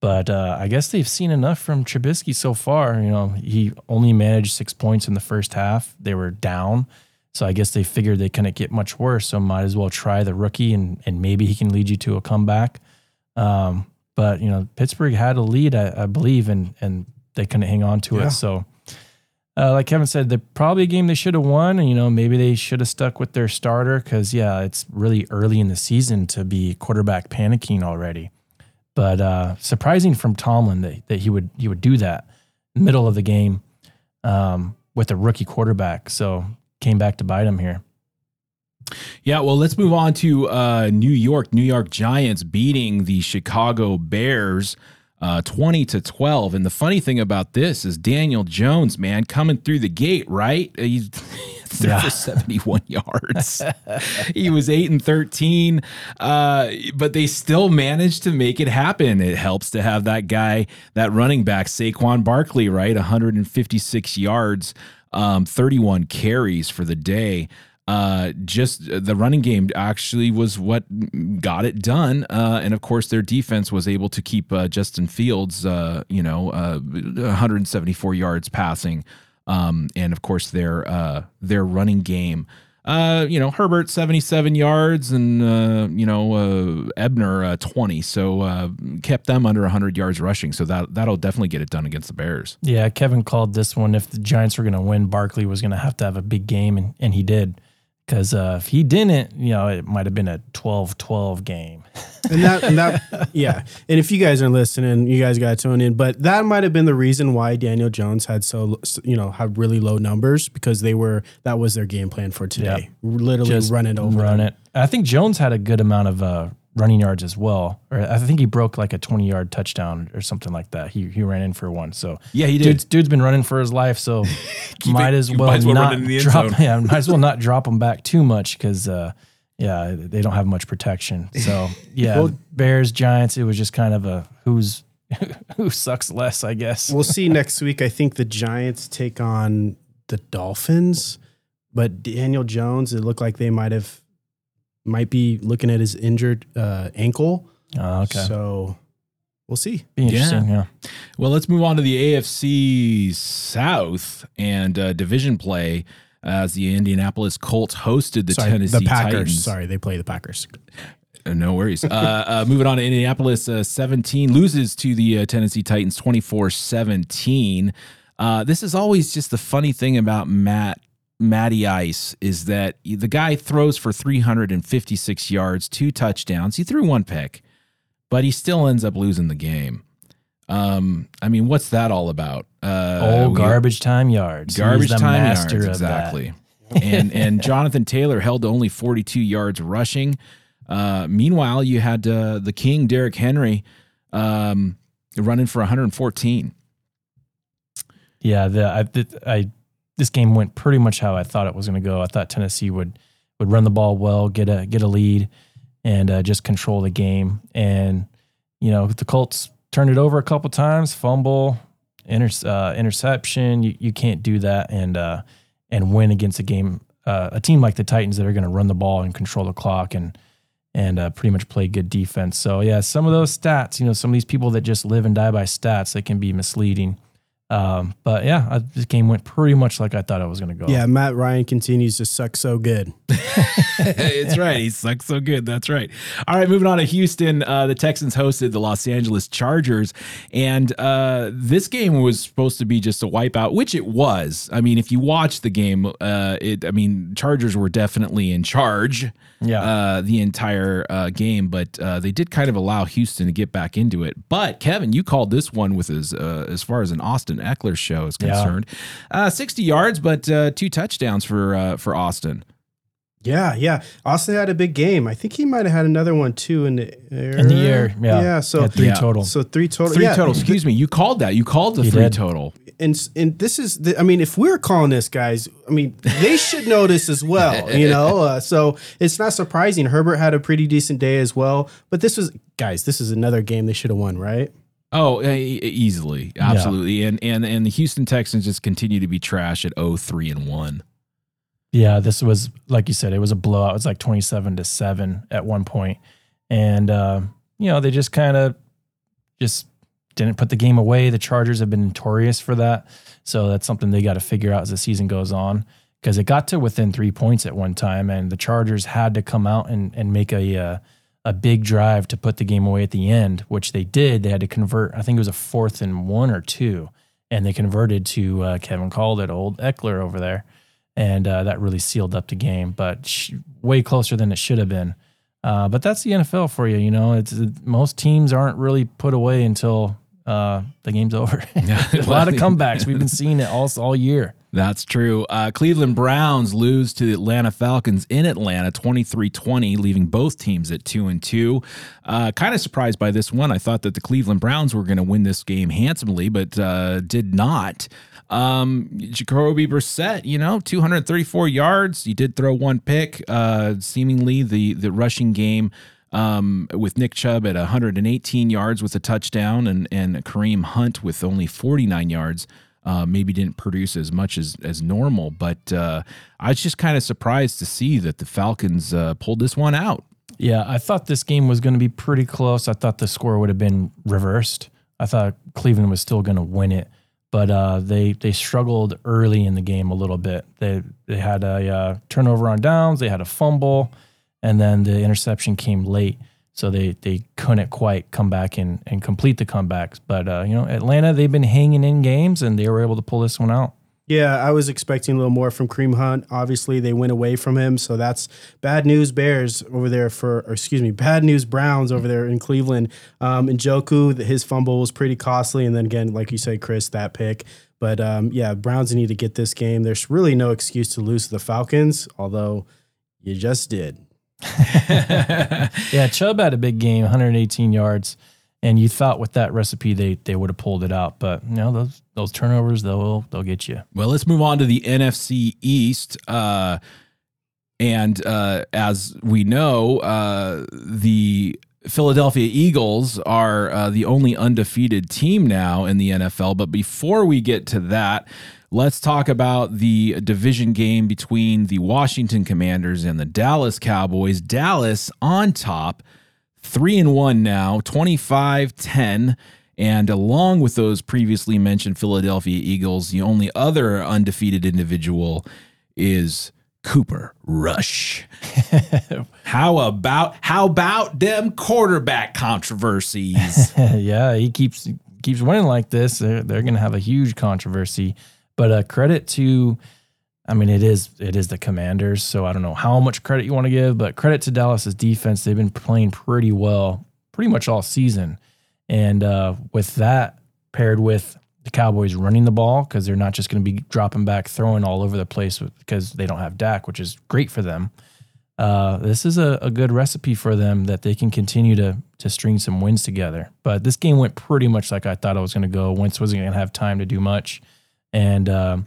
B: But uh, I guess they've seen enough from Trubisky so far. You know, he only managed six points in the first half. They were down, so I guess they figured they couldn't get much worse. So might as well try the rookie, and and maybe he can lead you to a comeback. Um, but you know, Pittsburgh had a lead, I, I believe, and and they couldn't hang on to
C: Yeah.
B: it. So uh, like Kevin said, they're probably a game they should have won. And, you know, maybe they should have stuck with their starter because, yeah, it's really early in the season to be quarterback panicking already. But uh, surprising from Tomlin that, that he would he would do that middle of the game um, with a rookie quarterback. So came back to bite him here.
A: Yeah, well, let's move on to uh, New York. New York Giants beating the Chicago Bears uh, 20 to 12. And the funny thing about this is Daniel Jones, man, coming through the gate, right? Uh, He's
B: Yeah.
A: for 71 yards. he was 8 and 13, uh, but they still managed to make it happen. It helps to have that guy, that running back, Saquon Barkley, right? 156 yards, um, 31 carries for the day. Uh just uh, the running game actually was what got it done uh and of course their defense was able to keep uh, Justin Fields uh you know uh 174 yards passing um and of course their uh their running game uh you know Herbert 77 yards and uh you know uh Ebner uh 20 so uh kept them under 100 yards rushing so that that'll definitely get it done against the Bears
B: Yeah, Kevin called this one. If the Giants were going to win, Barkley was going to have to have a big game, and, and he did. Because uh, if he didn't, you know, it might have been a 12 12 game.
C: and that, and that, yeah. And if you guys are listening, you guys got to tune in. But that might have been the reason why Daniel Jones had so, you know, had really low numbers because they were that was their game plan for today. Literally
B: Just
C: run it over.
B: Run
C: them.
B: it. I think Jones had a good amount of uh, running yards as well. Or I think he broke like a 20 yard touchdown or something like that. He he ran in for one. So
A: yeah he
B: dude's, dude's been running for his life. So might
A: it-
B: as well
A: might as well
B: not
A: it in the end
B: drop.
A: zone.
B: Yeah, might as well not drop him back too much because. Uh, yeah, they don't have much protection. So yeah,
C: Well-
B: Bears Giants. It was just kind of a who's who sucks less, I guess.
C: We'll see next week. I think the Giants take on the Dolphins, but Daniel Jones, it looked like they might have might be looking at his injured uh, ankle.
B: Oh, okay,
C: So we'll see.
B: be interesting. Yeah.
A: Well, let's move on to the AFC South and uh, division play as the Indianapolis Colts hosted the
C: Sorry,
A: Tennessee
C: the Packers.
A: Titans.
C: Sorry, they play the Packers.
A: Uh, No worries. Uh, uh, moving on to Indianapolis, uh, 17 loses to the uh, Tennessee Titans 24 17. Uh, this is always just the funny thing about Matt. Matty Ice is that the guy throws for 356 yards, two touchdowns. He threw one pick, but he still ends up losing the game. Um, I mean, what's that all about? Uh,
B: Oh, garbage time yards.
A: Garbage time
B: master
A: yards exactly. and and Jonathan Taylor held to only 42 yards rushing. Uh, meanwhile, you had uh, the King Derrick Henry um, running for 114.
B: Yeah, the I, the, I this game went pretty much how I thought it was going to go. I thought Tennessee would would run the ball well, get a get a lead, and uh, just control the game. And you know the Colts turned it over a couple times, fumble, inter, uh, interception. You, you can't do that and uh, and win against a game uh, a team like the Titans that are going to run the ball and control the clock and and uh, pretty much play good defense. So yeah, some of those stats, you know, some of these people that just live and die by stats, they can be misleading. Um, but yeah, I, this game went pretty much like I thought it was going to go.
C: Yeah, Matt Ryan continues to suck so good.
A: it's right. He sucks so good. That's right. All right, moving on to Houston. Uh, the Texans hosted the Los Angeles Chargers, and uh, this game was supposed to be just a wipeout, which it was. I mean, if you watch the game, uh, it. I mean, Chargers were definitely in charge.
B: Yeah.
A: Uh, the entire uh, game, but uh, they did kind of allow Houston to get back into it. But Kevin, you called this one with as uh, as far as an Austin Ekeler show is
B: Yeah.
A: concerned, uh, sixty yards, but uh, two touchdowns for uh, for Austin.
C: Yeah, yeah. Austin had a big game. I think he might have had another one too in the air.
B: in the year, yeah,
C: Yeah. So
B: Had three
A: Yeah.
B: total.
C: so three total.
A: Three
C: yeah.
A: total. Excuse me. You called that. You called the
B: You
A: three
B: did.
A: total.
C: And and this is the, I mean if we're calling this guys I mean they should know this as well you know? Uh, so it's not surprising. Herbert had a pretty decent day as well. But this was guys this is another game they should have won right?
A: Oh, easily, absolutely. And and and the Houston Texans just continue to be trash at 0-3 and one.
B: Yeah, this was like you said, it was a blowout. It was like twenty-seven to seven at one point, and uh, you know they just kind of just didn't put the game away. The Chargers have been notorious for that, so that's something they got to figure out as the season goes on. Because it got to within three points at one time, and the Chargers had to come out and and make a uh, a big drive to put the game away at the end, which they did. They had to convert. I think it was a fourth and one or two, and they converted to uh, Kevin called it old Ekeler over there and uh, that really sealed up the game, but sh- way closer than it should have been. Uh, but that's the NFL for you, you know. It's most teams aren't really put away until uh, the game's over. a lot of comebacks. We've been seeing it all all year.
A: That's true. Uh, Cleveland Browns lose to the Atlanta Falcons in Atlanta 23-20, leaving both teams at 2 and 2. Uh, kind of surprised by this one. I thought that the Cleveland Browns were going to win this game handsomely, but uh, did not. Um, Jacoby Brissett, you know, 234 yards. He did throw one pick. Uh, seemingly the the rushing game um, with Nick Chubb at 118 yards with a touchdown, and and Kareem Hunt with only 49 yards. Uh, maybe didn't produce as much as as normal, but uh, I was just kind of surprised to see that the Falcons uh, pulled this one out.
B: Yeah, I thought this game was going to be pretty close. I thought the score would have been reversed. I thought Cleveland was still going to win it, but uh, they they struggled early in the game a little bit. They they had a uh, turnover on downs, they had a fumble, and then the interception came late, so they they couldn't quite come back and and complete the comebacks. But uh, you know, Atlanta they've been hanging in games, and they were able to pull this one out.
C: yeah I was expecting a little more from Kareem Hunt. Obviously they went away from him so that's bad news Bears over there for or excuse me bad news Browns over there in Cleveland. Um, and Njoku his fumble was pretty costly and then again like you say Chris that pick. But um, yeah Browns need to get this game. There's really no excuse to lose to the Falcons although you just did
B: Yeah, Chubb had a big game, 118 yards, and you thought with that recipe they they would have pulled it out, but you know those those turnovers they'll they'll get you.
A: Well, let's move on to the NFC East. Uh, and uh, as we know, uh, the Philadelphia Eagles are uh, the only undefeated team now in the NFL. But before we get to that, let's talk about the division game between the Washington Commanders and the Dallas Cowboys. Dallas on top, three and one now, 25 10. And along with those previously mentioned Philadelphia Eagles, the only other undefeated individual is Cooper Rush. how about how about them quarterback controversies?
B: yeah, he keeps keeps winning like this. They're they're going to have a huge controversy. But uh, credit to, I mean, it is it is the Commanders. So I don't know how much credit you want to give, but credit to Dallas's defense. They've been playing pretty well, pretty much all season. And uh, with that paired with the Cowboys running the ball because they're not just going to be dropping back, throwing all over the place because they don't have Dak, which is great for them. Uh, this is a, a, good recipe for them that they can continue to to string some wins together. But this game went pretty much like I thought it was going to go. Wentz wasn't going to have time to do much, and um,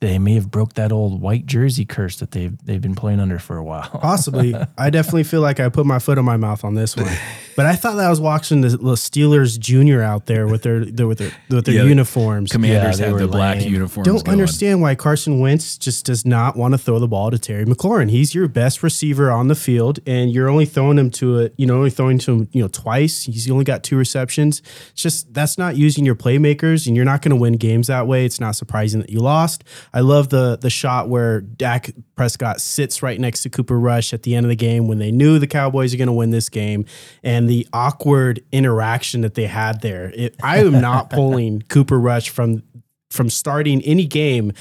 B: they may have broke that old white jersey curse that they've they've been playing under for a while.
C: Possibly, I definitely feel like I put my foot in my mouth on this one. But I thought that I was watching the, Steelers junior out there with their, their with their with their yeah, uniforms.
A: Commanders yeah, have the black uniforms.
C: Don't going. understand why Carson Wentz just does not want to throw the ball to Terry McLaurin. He's your best receiver on the field, and you're only throwing him to it. You know, only throwing to him you know twice. He's only got two receptions. It's just that's not using your playmakers, and you're not going to win games that way. It's not surprising that you lost. I love the the shot where Dak Prescott sits right next to Cooper Rush at the end of the game when they knew the Cowboys are going to win this game, and the awkward interaction that they had there. It, I am not pulling Cooper Rush from from starting any game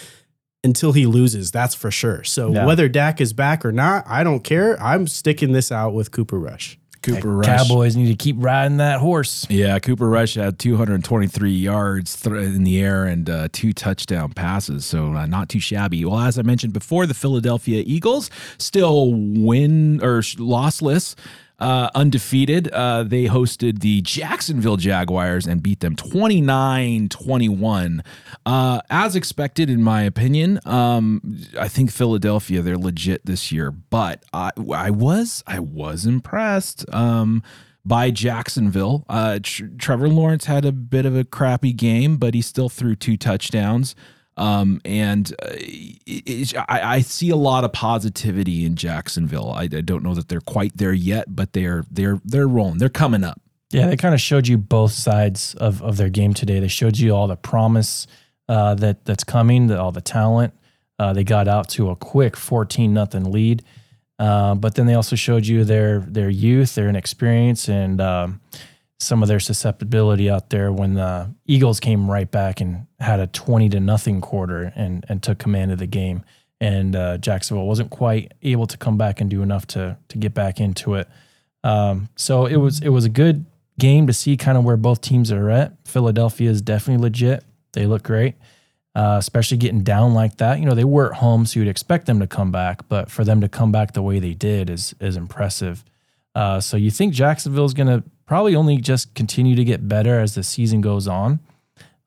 C: until he loses. That's for sure. So yeah. whether Dak is back or not, I don't care. I'm sticking this out with Cooper Rush.
B: Cooper Rush. Cowboys need to keep riding that horse.
A: Yeah, Cooper Rush had 223 yards in the air and uh, two touchdown passes, so uh, not too shabby. Well, as I mentioned before, the Philadelphia Eagles still win or lossless uh, undefeated. Uh, they hosted the Jacksonville Jaguars and beat them 29 21. Uh, as expected, in my opinion, um, I think Philadelphia, they're legit this year, but I, I was, I was impressed. Um, by Jacksonville. Uh, Tr- Trevor Lawrence had a bit of a crappy game, but he still threw two touchdowns. Um, and uh, it, it, I, I, see a lot of positivity in Jacksonville. I, I, don't know that they're quite there yet, but they're they're they're rolling. They're coming up.
B: Yeah, they kind of showed you both sides of, of their game today. They showed you all the promise uh, that that's coming, the, all the talent. Uh, they got out to a quick fourteen nothing lead, uh, but then they also showed you their their youth, their inexperience, and um, some of their susceptibility out there when the Eagles came right back and had a 20 to nothing quarter and, and took command of the game. And uh, Jacksonville wasn't quite able to come back and do enough to to get back into it. Um, so it was it was a good game to see kind of where both teams are at. Philadelphia is definitely legit. They look great, uh, especially getting down like that. You know, they were at home, so you'd expect them to come back, but for them to come back the way they did is is impressive. Uh, so you think Jacksonville is going to probably only just continue to get better as the season goes on.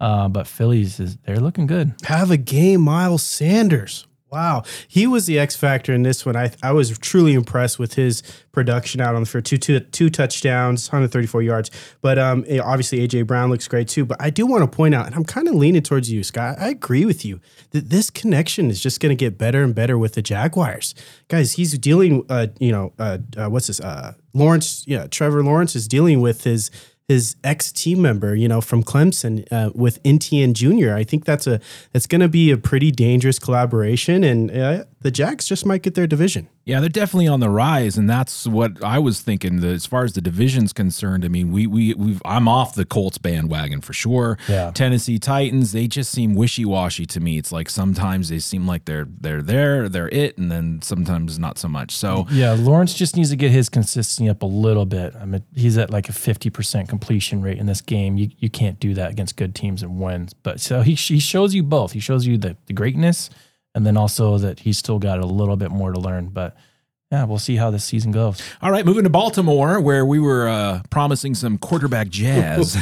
B: Uh, but Phillies is they're looking good.
C: Have a game, Miles Sanders. Wow, he was the X factor in this one. I I was truly impressed with his production out on the field. Two, two, two touchdowns, 134 yards. But um, eh, obviously AJ Brown looks great too. But I do want to point out, and I'm kind of leaning towards you, Scott. I agree with you that this connection is just going to get better and better with the Jaguars, guys. He's dealing, uh, you know, uh, uh, what's this? Uh, Lawrence, yeah, Trevor Lawrence is dealing with his his ex team member, you know, from Clemson uh, with Etienne Jr. I think that's a that's going to be a pretty dangerous collaboration, and uh, the Jacks just might get their division.
A: Yeah, they're definitely on the rise, and that's what I was thinking. As far as the division's concerned, I mean, we we we I'm off the Colts bandwagon for sure.
B: Yeah.
A: Tennessee Titans, they just seem wishy washy to me. It's like sometimes they seem like they're they're there, they're it, and then sometimes not so much. So
B: yeah, Lawrence just needs to get his consistency up a little bit. I mean, he's at like a 50 percent completion rate in this game. You you can't do that against good teams and wins. But so he he shows you both. He shows you the the greatness and then also that he's still got a little bit more to learn. But yeah, we'll see how this season goes.
A: All right, moving to Baltimore, where we were uh, promising some quarterback jazz.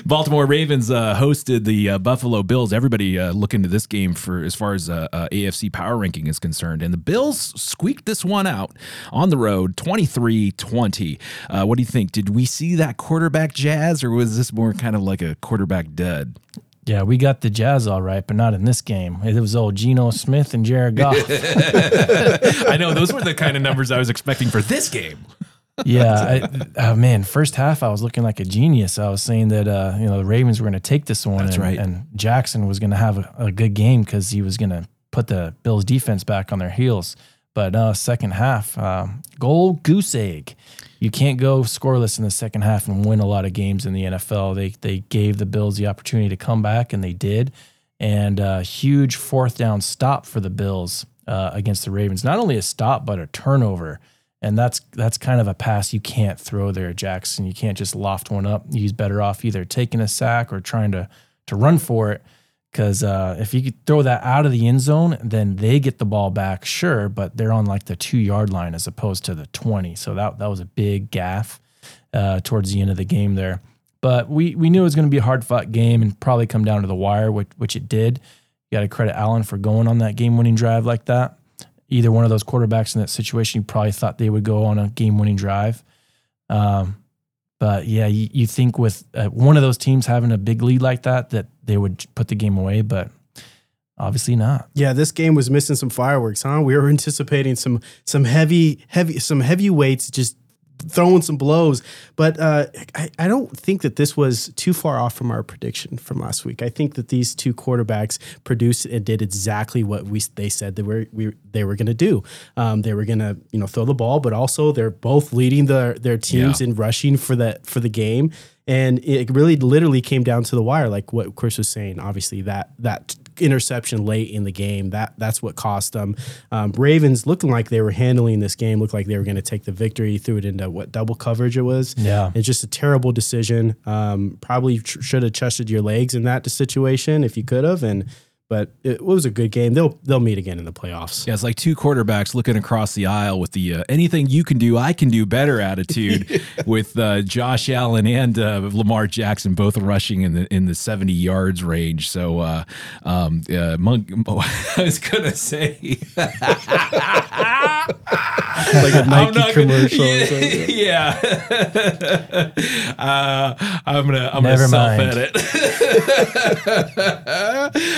A: Baltimore Ravens uh, hosted the uh, Buffalo Bills. Everybody uh, look into this game for as far as uh, uh, AFC power ranking is concerned. And the Bills squeaked this one out on the road 23 20. what do you think? Did we see that quarterback jazz, or was this more kind of like a quarterback dud?
B: Yeah, we got the Jazz all right, but not in this game. It was old Geno Smith and Jared Goff.
A: I know those were the kind of numbers I was expecting for this game.
B: yeah, I, oh man, first half I was looking like a genius. I was saying that uh, you know the Ravens were going to take this one.
A: That's
B: and,
A: right.
B: And Jackson was going to have a, a, good game because he was going to put the Bills defense back on their heels. But uh, second half, uh, goal goose egg. You can't go scoreless in the second half and win a lot of games in the NFL. They they gave the Bills the opportunity to come back, and they did. And a huge fourth down stop for the Bills uh, against the Ravens. Not only a stop, but a turnover. And that's that's kind of a pass you can't throw there, Jackson. You can't just loft one up. He's better off either taking a sack or trying to to run for it. Because uh, if you could throw that out of the end zone, then they get the ball back, sure, but they're on like the two yard line as opposed to the 20. So that, that was a big gaffe uh, towards the end of the game there. But we, we knew it was going to be a hard fought game and probably come down to the wire, which, which it did. You got to credit Allen for going on that game winning drive like that. Either one of those quarterbacks in that situation, you probably thought they would go on a game winning drive. Um, but yeah, you, you think with uh, one of those teams having a big lead like that, that they would put the game away, but obviously not.
C: Yeah, this game was missing some fireworks, huh? We were anticipating some some heavy, heavy, some heavyweights just throwing some blows. But uh, I, I don't think that this was too far off from our prediction from last week. I think that these two quarterbacks produced and did exactly what we they said they were we, they were going to do. Um, they were going to you know throw the ball, but also they're both leading their their teams
A: Yeah.
C: in rushing for the for the game. And it really literally came down to the wire, like what Chris was saying. Obviously, that that interception late in the game that that's what cost them. Um, Ravens looking like they were handling this game, looked like they were going to take the victory. Threw it into what double coverage it was.
B: Yeah.
C: it's just a terrible decision. Um, probably tr- should have trusted your legs in that situation if you could have. And but it was a good game. They'll they'll meet again in the playoffs.
A: Yeah, it's like two quarterbacks looking across the aisle with the uh, anything you can do, I can do better attitude with uh, Josh Allen and uh, Lamar Jackson both rushing in the in the 70 yards range. So, uh, um, uh, Monk, I was going to say,
C: like a Nike commercial.
A: Gonna, yeah, yeah. uh, I'm gonna I'm
B: Never
A: gonna self edit.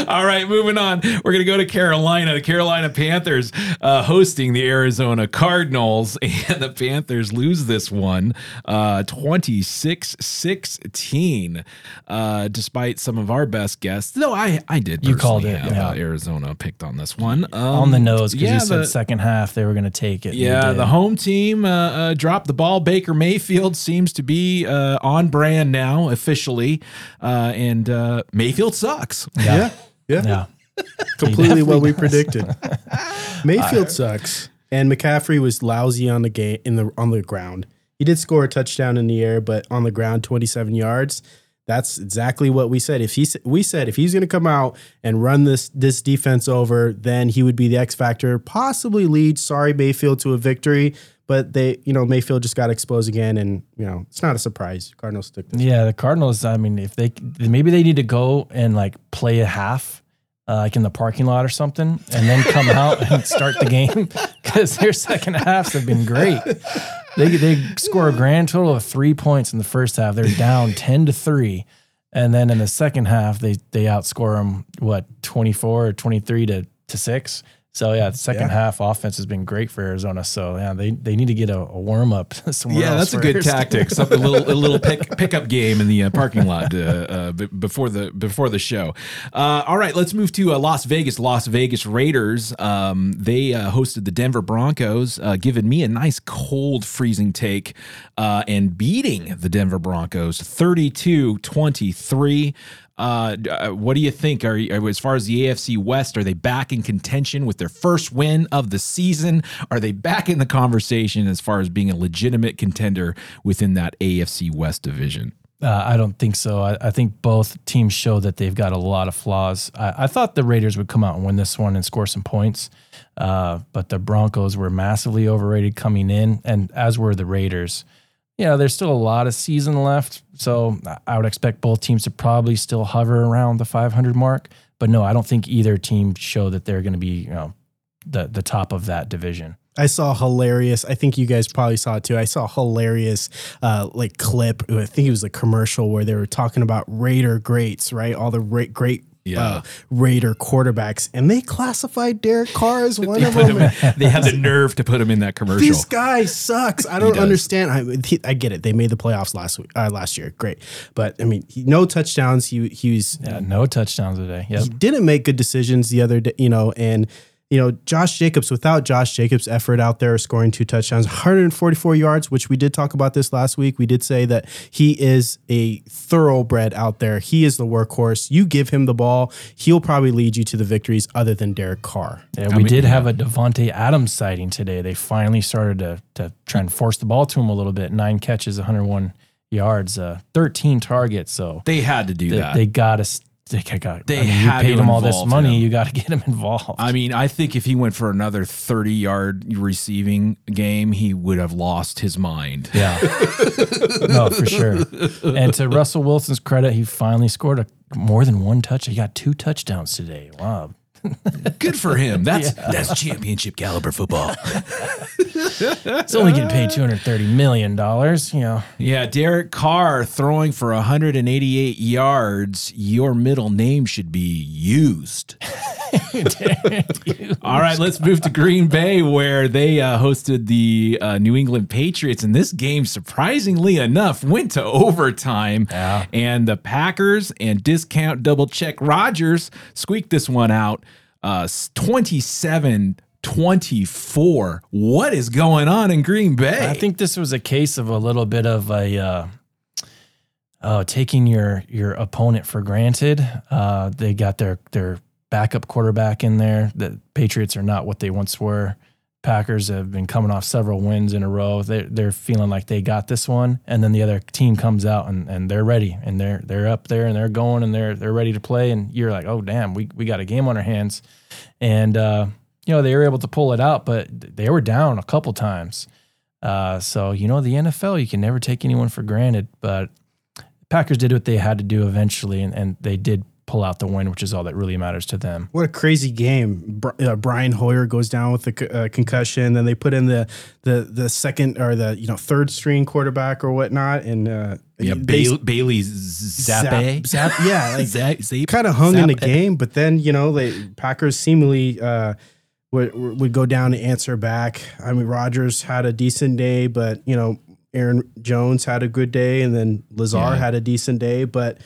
A: All right, moving on. We're gonna go to Carolina. The Carolina Panthers uh, hosting the Arizona Cardinals, and the Panthers lose this one uh, 26-16. Uh, despite some of our best guesses, no, I I did.
B: You called it,
A: have,
B: yeah.
A: uh, Arizona picked on this one um,
B: on the nose because
A: yeah,
B: you said
A: the-
B: second half they were going to take it.
A: yeah,
B: did.
A: the home team uh, uh, dropped the ball. Baker Mayfield seems to be uh, on brand now officially, uh, and uh, Mayfield sucks.
C: yeah, yeah,
B: yeah.
C: completely what we
B: definitely
C: predicted. Mayfield sucks, and McCaffrey was lousy on the game in the on the ground. He did score a touchdown in the air, but on the ground, twenty seven yards. That's exactly what we said. If he we said if he's going to come out and run this this defense over, then he would be the X factor, possibly lead. Sorry, Mayfield to a victory, but they you know Mayfield just got exposed again, and you know it's not a surprise. Cardinals this.
B: Yeah, the Cardinals. I mean, if they maybe they need to go and like play a half, uh, like in the parking lot or something, and then come out and start the game because their second halves have been great. They they score a grand total of three points in the first half. They're down ten to three, and then in the second half they they outscore them what twenty four or twenty three to to six. So yeah, the second
C: Yeah.
B: half offense has been great for Arizona. So yeah, they, they need to get a, a warm up somewhere.
A: Yeah, that's a good tactic. Something a little a little pick, pickup game in the uh, parking lot uh, uh, b- before the before the show. Uh, all right, let's move to uh, Las Vegas. Las Vegas Raiders. Um, they uh, hosted the Denver Broncos, uh, giving me a nice cold, freezing take uh, and beating the Denver Broncos 32-23. Uh, uh, what do you think? Are, as far as the AFC West, are they back in contention with their first win of the season? Are they back in the conversation as far as being a legitimate contender within that AFC West division?
B: Uh, I don't think so. I, I think both teams show that they've got a lot of flaws. I, I thought the Raiders would come out and win this one and score some points, uh, but the Broncos were massively overrated coming in, and as were the Raiders. You know, there's still a lot of season left, so I- would expect both teams to probably still hover around the 500 mark. But no, I don't think either team show that they're going to be, you know, the the top of that division.
C: I saw hilarious. I think you guys probably saw it too. I saw hilarious uh, like clip. I think it was a commercial where they were talking about Raider greats, right? All the ra- great
A: Yeah.
C: uh, Raider quarterbacks, and they classified Derek Carr as one
A: They,
C: of them.
A: in- they had the nerve to put him in that commercial.
C: This guy sucks. I don't understand. I, he- I get it. They made the playoffs last week, uh, last year. Great, but I mean, he, no touchdowns. He he was
B: Yeah, no touchdowns today. Yep.
C: he didn't make good decisions the other day, you know, and you know, Josh Jacobs without Josh Jacobs' effort out there scoring two touchdowns, 144 yards, which we did talk about this last week. We did say that he is a thoroughbred out there. He is the workhorse. You give him the ball, he'll probably lead you to the victories other than Derek Carr.
B: Yeah,
A: I
B: we
A: mean,
B: did have a Davante Adams sighting today. They finally started to to try and force the ball to him a little bit. Nine catches, 101 yards, uh, 13 targets. So
A: They had to do
B: they,
A: that.
B: they got us. They got.
A: They
B: I mean,
A: had
B: you paid him all this money.
A: him.
B: You got to get him involved.
A: I mean, I think if he went for another 30 yard receiving game, he would have lost his mind.
B: Yeah. no, for sure. And to Russell Wilson's credit, he finally scored a more than one touch. He got two touchdowns today. Wow.
A: Good for him. That's that's championship caliber football.
B: It's only getting paid $230 million, you know.
A: Yeah, Derek Carr throwing for 188 yards. Your middle name should be used. All right, let's move to Green Bay, where they uh, hosted the uh, New England Patriots, and this game, surprisingly enough, went to overtime.
B: Yeah.
A: And the Packers and discount double check Rodgers squeaked this one out, uh, 27 24. What is going on in Green Bay?
B: I think this was a case of a little bit of a uh, oh, taking your your opponent for granted. Uh, they got their their backup quarterback in there. The Patriots are not what they once were. Packers have been coming off several wins in a row. They're they're feeling like they got this one, and then the other team comes out and, and they're ready and they're they're up there and they're going and they're they're ready to play. And you're like, oh damn, we we got a game on our hands, and uh, you know they were able to pull it out, but they were down a couple times. Uh, so you know the NFL, you can never take anyone for granted. But Packers did what they had to do eventually, and, and they did pull out the win, which is all that really matters to them.
C: What a crazy game! Uh, Brian Hoyer goes down with the uh, concussion. Then they put in the the the second or the you know third string quarterback or whatnot, and uh,
A: Yeah,
C: they
A: Bailey, Bailey Zappe.
C: zap, zap, yeah, like
A: Zap, Zappe.
C: kind of hung in the game. But then you know they Packers seemingly uh, would would go down and answer back. I mean, Rodgers had a decent day, but you know Aaron Jones had a good day, and then Lazard
A: Yeah.
C: had a decent day, but.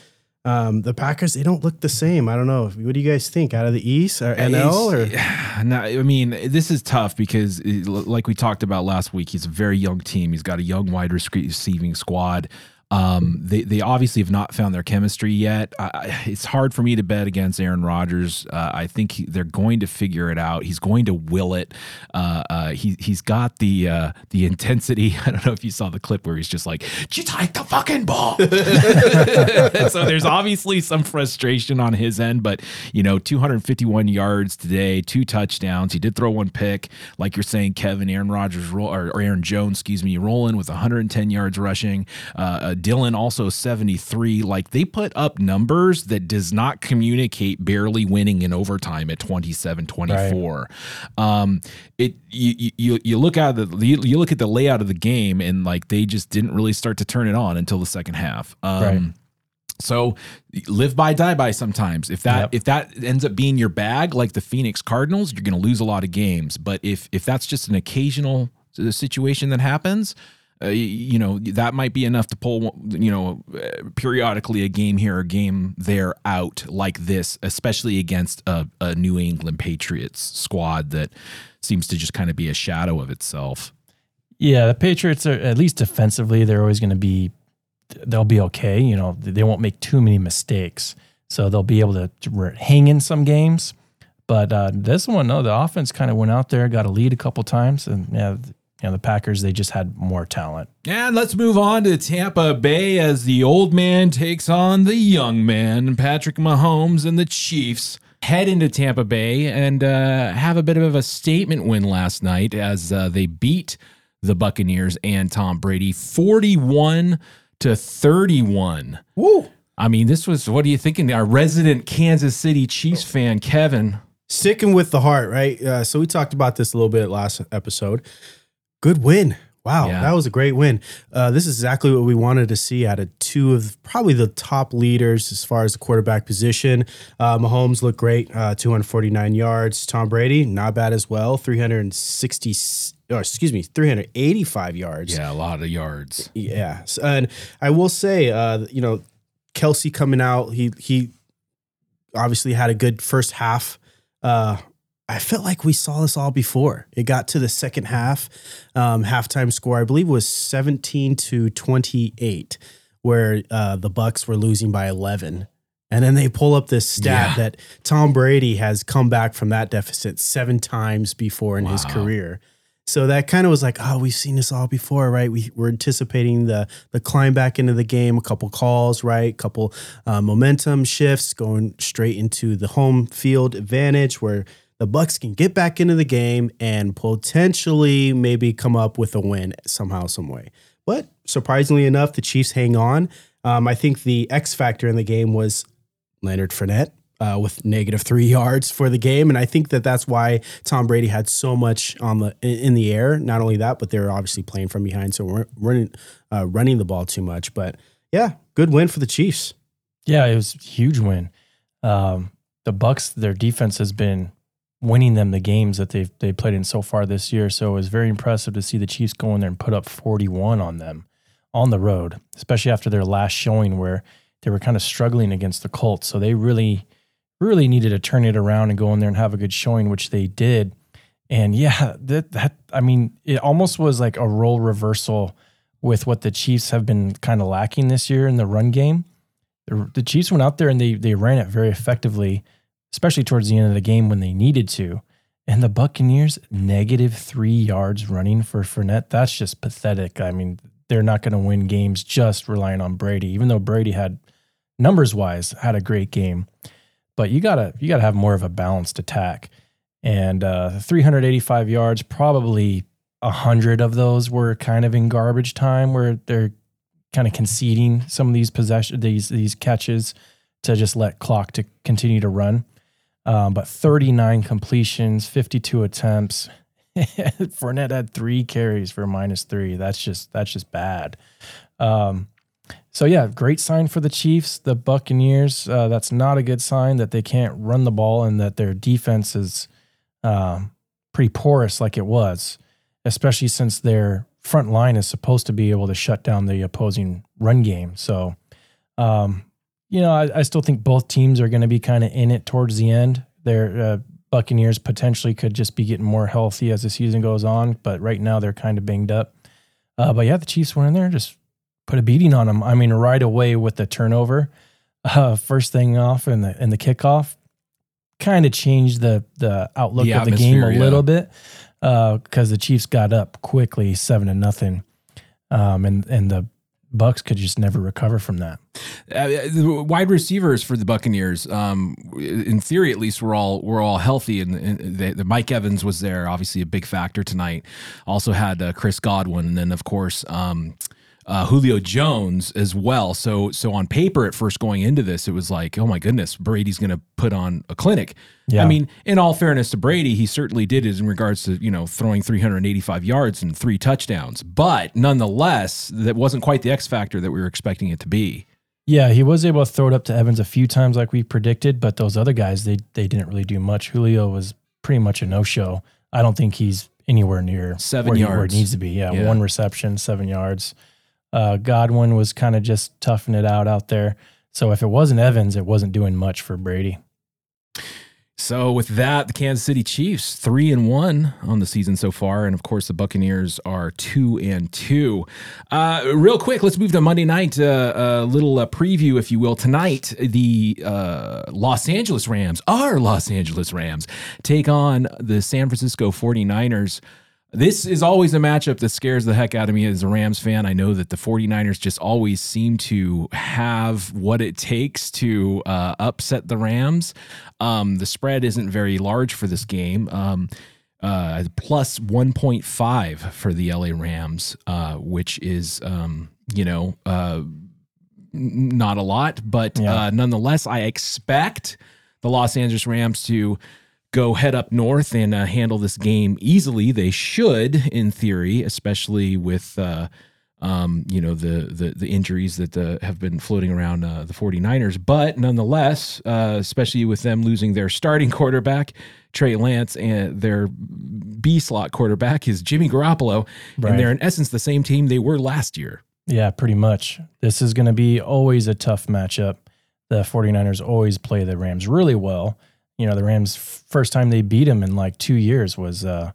C: Um, the Packers, they don't look the same. I don't know. What do you guys think? Out of the East or NL or
A: no, I mean, this is tough because, like we talked about last week, he's a very young team. He's got a young wide receiving squad. Um, they they obviously have not found their chemistry yet. I, it's hard for me to bet against Aaron Rodgers. Uh, I think he, they're going to figure it out. He's going to will it. Uh, uh, he he's got the uh, the intensity. I don't know if you saw the clip where he's just like, "Just take the fucking ball." so there's obviously some frustration on his end, but you know, 251 yards today, two touchdowns. He did throw one pick, like you're saying, Kevin. Aaron Rodgers or, or Aaron Jones, excuse me, rolling with 110 yards rushing. Dillon also 73. Like they put up numbers that does not communicate barely winning in overtime at 27 24. Um, it you, you you look at the you, look at the layout of the game and like they just didn't really start to turn it on until the second half. Um,
B: Right.
A: so live by die by sometimes. If that
B: Yep.
A: if that ends up being your bag, like the Phoenix Cardinals, you're going to lose a lot of games. But if if that's just an occasional situation that happens, uh, you know that might be enough to pull you know periodically a game here, a game there out like this, especially against a, a New England Patriots squad that seems to just kind of be a shadow of itself.
B: Yeah, the Patriots are at least defensively, they're always going to be, they'll be okay. You know, they won't make too many mistakes, so they'll be able to, to hang in some games. But uh, this one, no, the offense kind of went out there, got a lead a couple times, and yeah, you know, the Packers they just had more talent.
A: And let's move on to Tampa Bay as the old man takes on the young man. Patrick Mahomes and the Chiefs head into Tampa Bay and uh, have a bit of a statement win last night as uh, they beat the Buccaneers and Tom Brady 41 to 31.
C: Woo!
A: I mean, this was what are you thinking? Our resident Kansas City Chiefs fan, Kevin.
C: Sticking with the heart, right? Uh, so we talked about this a little bit last episode. Good win. Wow,
A: Yeah.
C: that was a great win. Uh, this is exactly what we wanted to see out of two of probably the top leaders as far as the quarterback position. Uh, Mahomes looked great, uh, 249 yards. Tom Brady, not bad as well, 360, or excuse me, 385 yards.
A: Yeah, a lot of yards.
C: Yeah, and I will say, uh, you know, Kelce coming out, he he obviously had a good first half. Uh, I felt like we saw this all before. It got to the second half, um, halftime score I believe was seventeen to twenty eight, where uh, the Bucks were losing by eleven. And then they pull up this stat
A: Yeah.
C: that Tom Brady has come back from that deficit seven times before in his career. So that kind of was like, oh, we've seen this all before, right? We we're anticipating the the climb back into the game, a couple calls, right? couple uh, momentum shifts, going straight into the home field advantage, where the Bucks can get back into the game and potentially maybe come up with a win somehow, some way. But surprisingly enough, the Chiefs hang on. Um, I think the X factor in the game was Leonard Fournette uh, with negative three yards for the game, and I think that that's why Tom Brady had so much on the in the air. Not only that, but they were obviously playing from behind, so weren't running uh, running the ball too much. But yeah, good win for the Chiefs.
B: Yeah, it was a huge win. Um, the Bucks, their defense has been winning them the games that they've they played in so far this year. So it was very impressive to see the Chiefs go in there and put up 41 on them on the road, especially after their last showing where they were kind of struggling against the Colts. So they really, really needed to turn it around and go in there and have a good showing, which they did. And yeah, that that I mean, it almost was like a role reversal with what the Chiefs have been kind of lacking this year in the run game the, the Chiefs went out there and they they ran it very effectively, especially towards the end of the game when they needed to. And the Buccaneers negative three yards running for Fournette. That's just pathetic. I mean, they're not going to win games just relying on Brady, even though Brady had numbers wise had a great game. But you gotta you gotta have more of a balanced attack. And uh, 385 yards, probably hundred of those were kind of in garbage time, where they're kind of conceding some of these possession these these catches to just let clock to continue to run. Um, but 39 completions, 52 attempts. Fournette had three carries for minus three. That's just that's just bad. Um, so yeah, great sign for the Chiefs. The Buccaneers. Uh, that's not a good sign that they can't run the ball and that their defense is um, pretty porous like it was, especially since their front line is supposed to be able to shut down the opposing run game. So, um, you know, I, I still think both teams are going to be kind of in it towards the end. Their uh, Buccaneers potentially could just be getting more healthy as the season goes on, but right now they're kind of banged up. Uh, but yeah, the Chiefs went in there and just put a beating on them. I mean, right away with the turnover, uh, first thing off in the in the kickoff, kind of changed the the outlook
A: The
B: of the game a
A: yeah.
B: little bit because the Chiefs got up quickly, seven to nothing, um, and and the Bucks could just never recover from that.
A: Uh, the wide receivers for the Buccaneers, um, in theory at least, were all were all healthy, and, and the, the Mike Evans was there, obviously a big factor tonight. Also had uh, Chris Godwin, and then of course um, uh, Julio Jones as well. So so on paper, at first going into this, it was like, oh my goodness, Brady's going to put on a clinic.
B: Yeah.
A: I mean, in all fairness to Brady, he certainly did it in regards to you know throwing 385 yards and three touchdowns, but nonetheless, that wasn't quite the X factor that we were expecting it to be.
B: Yeah, he was able to throw it up to Evans a few times like we predicted, but those other guys they they didn't really do much. Julio was pretty much a no show. I don't think he's anywhere near
A: Seven
B: where, he- where it needs to be. Yeah,
A: Yeah.
B: one reception, seven yards. Uh, Godwin was kind of just toughing it out out there. So if it wasn't Evans, it wasn't doing much for Brady.
A: So with that, the Kansas City Chiefs three and one on the season so far, and of course the Buccaneers are two and two. Uh, real quick, let's move to Monday night. Uh, a little uh, preview, if you will. Tonight, the uh, Los Angeles Rams, our Los Angeles Rams, take on the San Francisco 49ers. This is always a matchup that scares the heck out of me as a Rams fan. I know that the 49ers just always seem to have what it takes to uh, upset the Rams. Um, the spread isn't very large for this game. Um, uh, plus 1.5 for the LA Rams, uh, which is, um, you know, uh, not a lot, but
B: Yeah.
A: uh, nonetheless, I expect the Los Angeles Rams to go head up north and uh, handle this game easily. They should, in theory, especially with uh, um, you know the, the the injuries that uh, have been floating around uh, the 49ers. But nonetheless, uh, especially with them losing their starting quarterback Trey Lance and their B slot quarterback is Jimmy Garoppolo,
B: Right.
A: and they're in essence the same team they were last year.
B: Yeah, pretty much. This is going to be always a tough matchup. The 49ers always play the Rams really well. You know, the Rams first time they beat them in like 2 years was uh,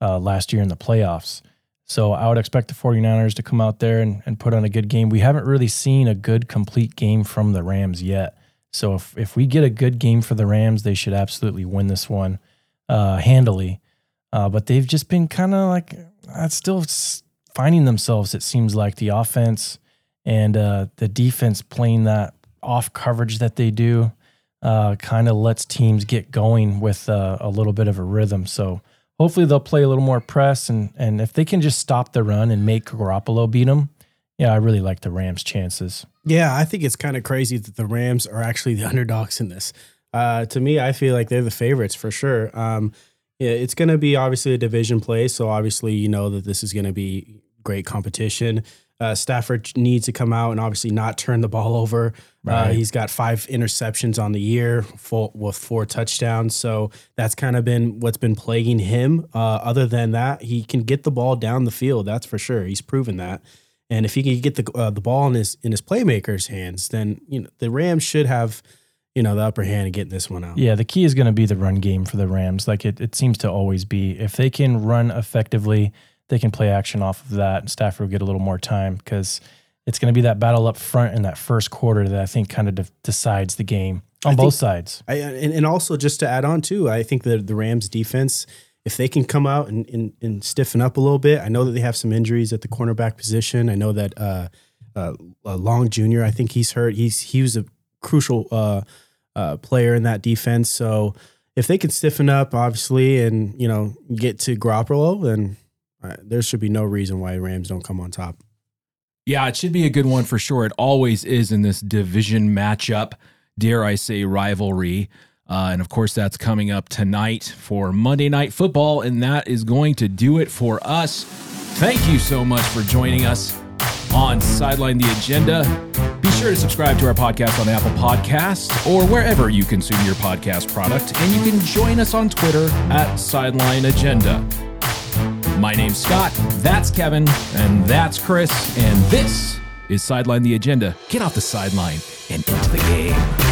B: uh last year in the playoffs. So I would expect the 49ers to come out there and, and put on a good game. We haven't really seen a good complete game from the Rams yet. So if if we get a good game for the Rams, they should absolutely win this one uh, handily. Uh, but they've just been kind of like uh, still finding themselves. It seems like the offense and uh, the defense playing that off coverage that they do uh, kind of lets teams get going with uh, a little bit of a rhythm. So hopefully they'll play a little more press and and if they can just stop the run and make Garoppolo beat them, yeah, I really like the Rams' chances.
C: Yeah, I think it's kind of crazy that the Rams are actually the underdogs in this. Uh, to me, I feel like they're the favorites for sure. Um, yeah, it's going to be obviously a division play, so obviously you know that this is going to be great competition. Uh, Stafford needs to come out and obviously not turn the ball over. Uh, he's got five interceptions on the year, full, with four touchdowns. So that's kind of been what's been plaguing him. Uh, other than that, he can get the ball down the field. That's for sure. He's proven that. And if he can get the uh, the ball in his in his playmakers' hands, then you know the Rams should have you know the upper hand in getting this one out.
B: Yeah, the key is going to be the run game for the Rams. Like it, it seems to always be. If they can run effectively, they can play action off of that. And Stafford will get a little more time because it's going to be that battle up front in that first quarter that I think kind of de- decides the game on
C: I
B: both
C: think-
B: sides.
C: I, and, and also just to add on too, I think that the Rams defense, if they can come out and, and, and stiffen up a little bit, I know that they have some injuries at the cornerback position. I know that uh, uh, uh, Long Jr. I think he's hurt. He's he was a crucial uh, uh, player in that defense. So if they can stiffen up, obviously, and you know get to Garoppolo, then there should be no reason why Rams don't come on top.
A: Yeah, it should be a good one for sure. It always is in this division matchup, dare I say, rivalry. Uh, and of course, that's coming up tonight for Monday Night Football. And that is going to do it for us. Thank you so much for joining us on Sideline the Agenda. Be sure to subscribe to our podcast on Apple Podcasts or wherever you consume your podcast product. And you can join us on Twitter at Sideline Agenda. My name's Scott, that's Kevin, and that's Chris, and this is Sideline the Agenda. Get off the sideline and into the game.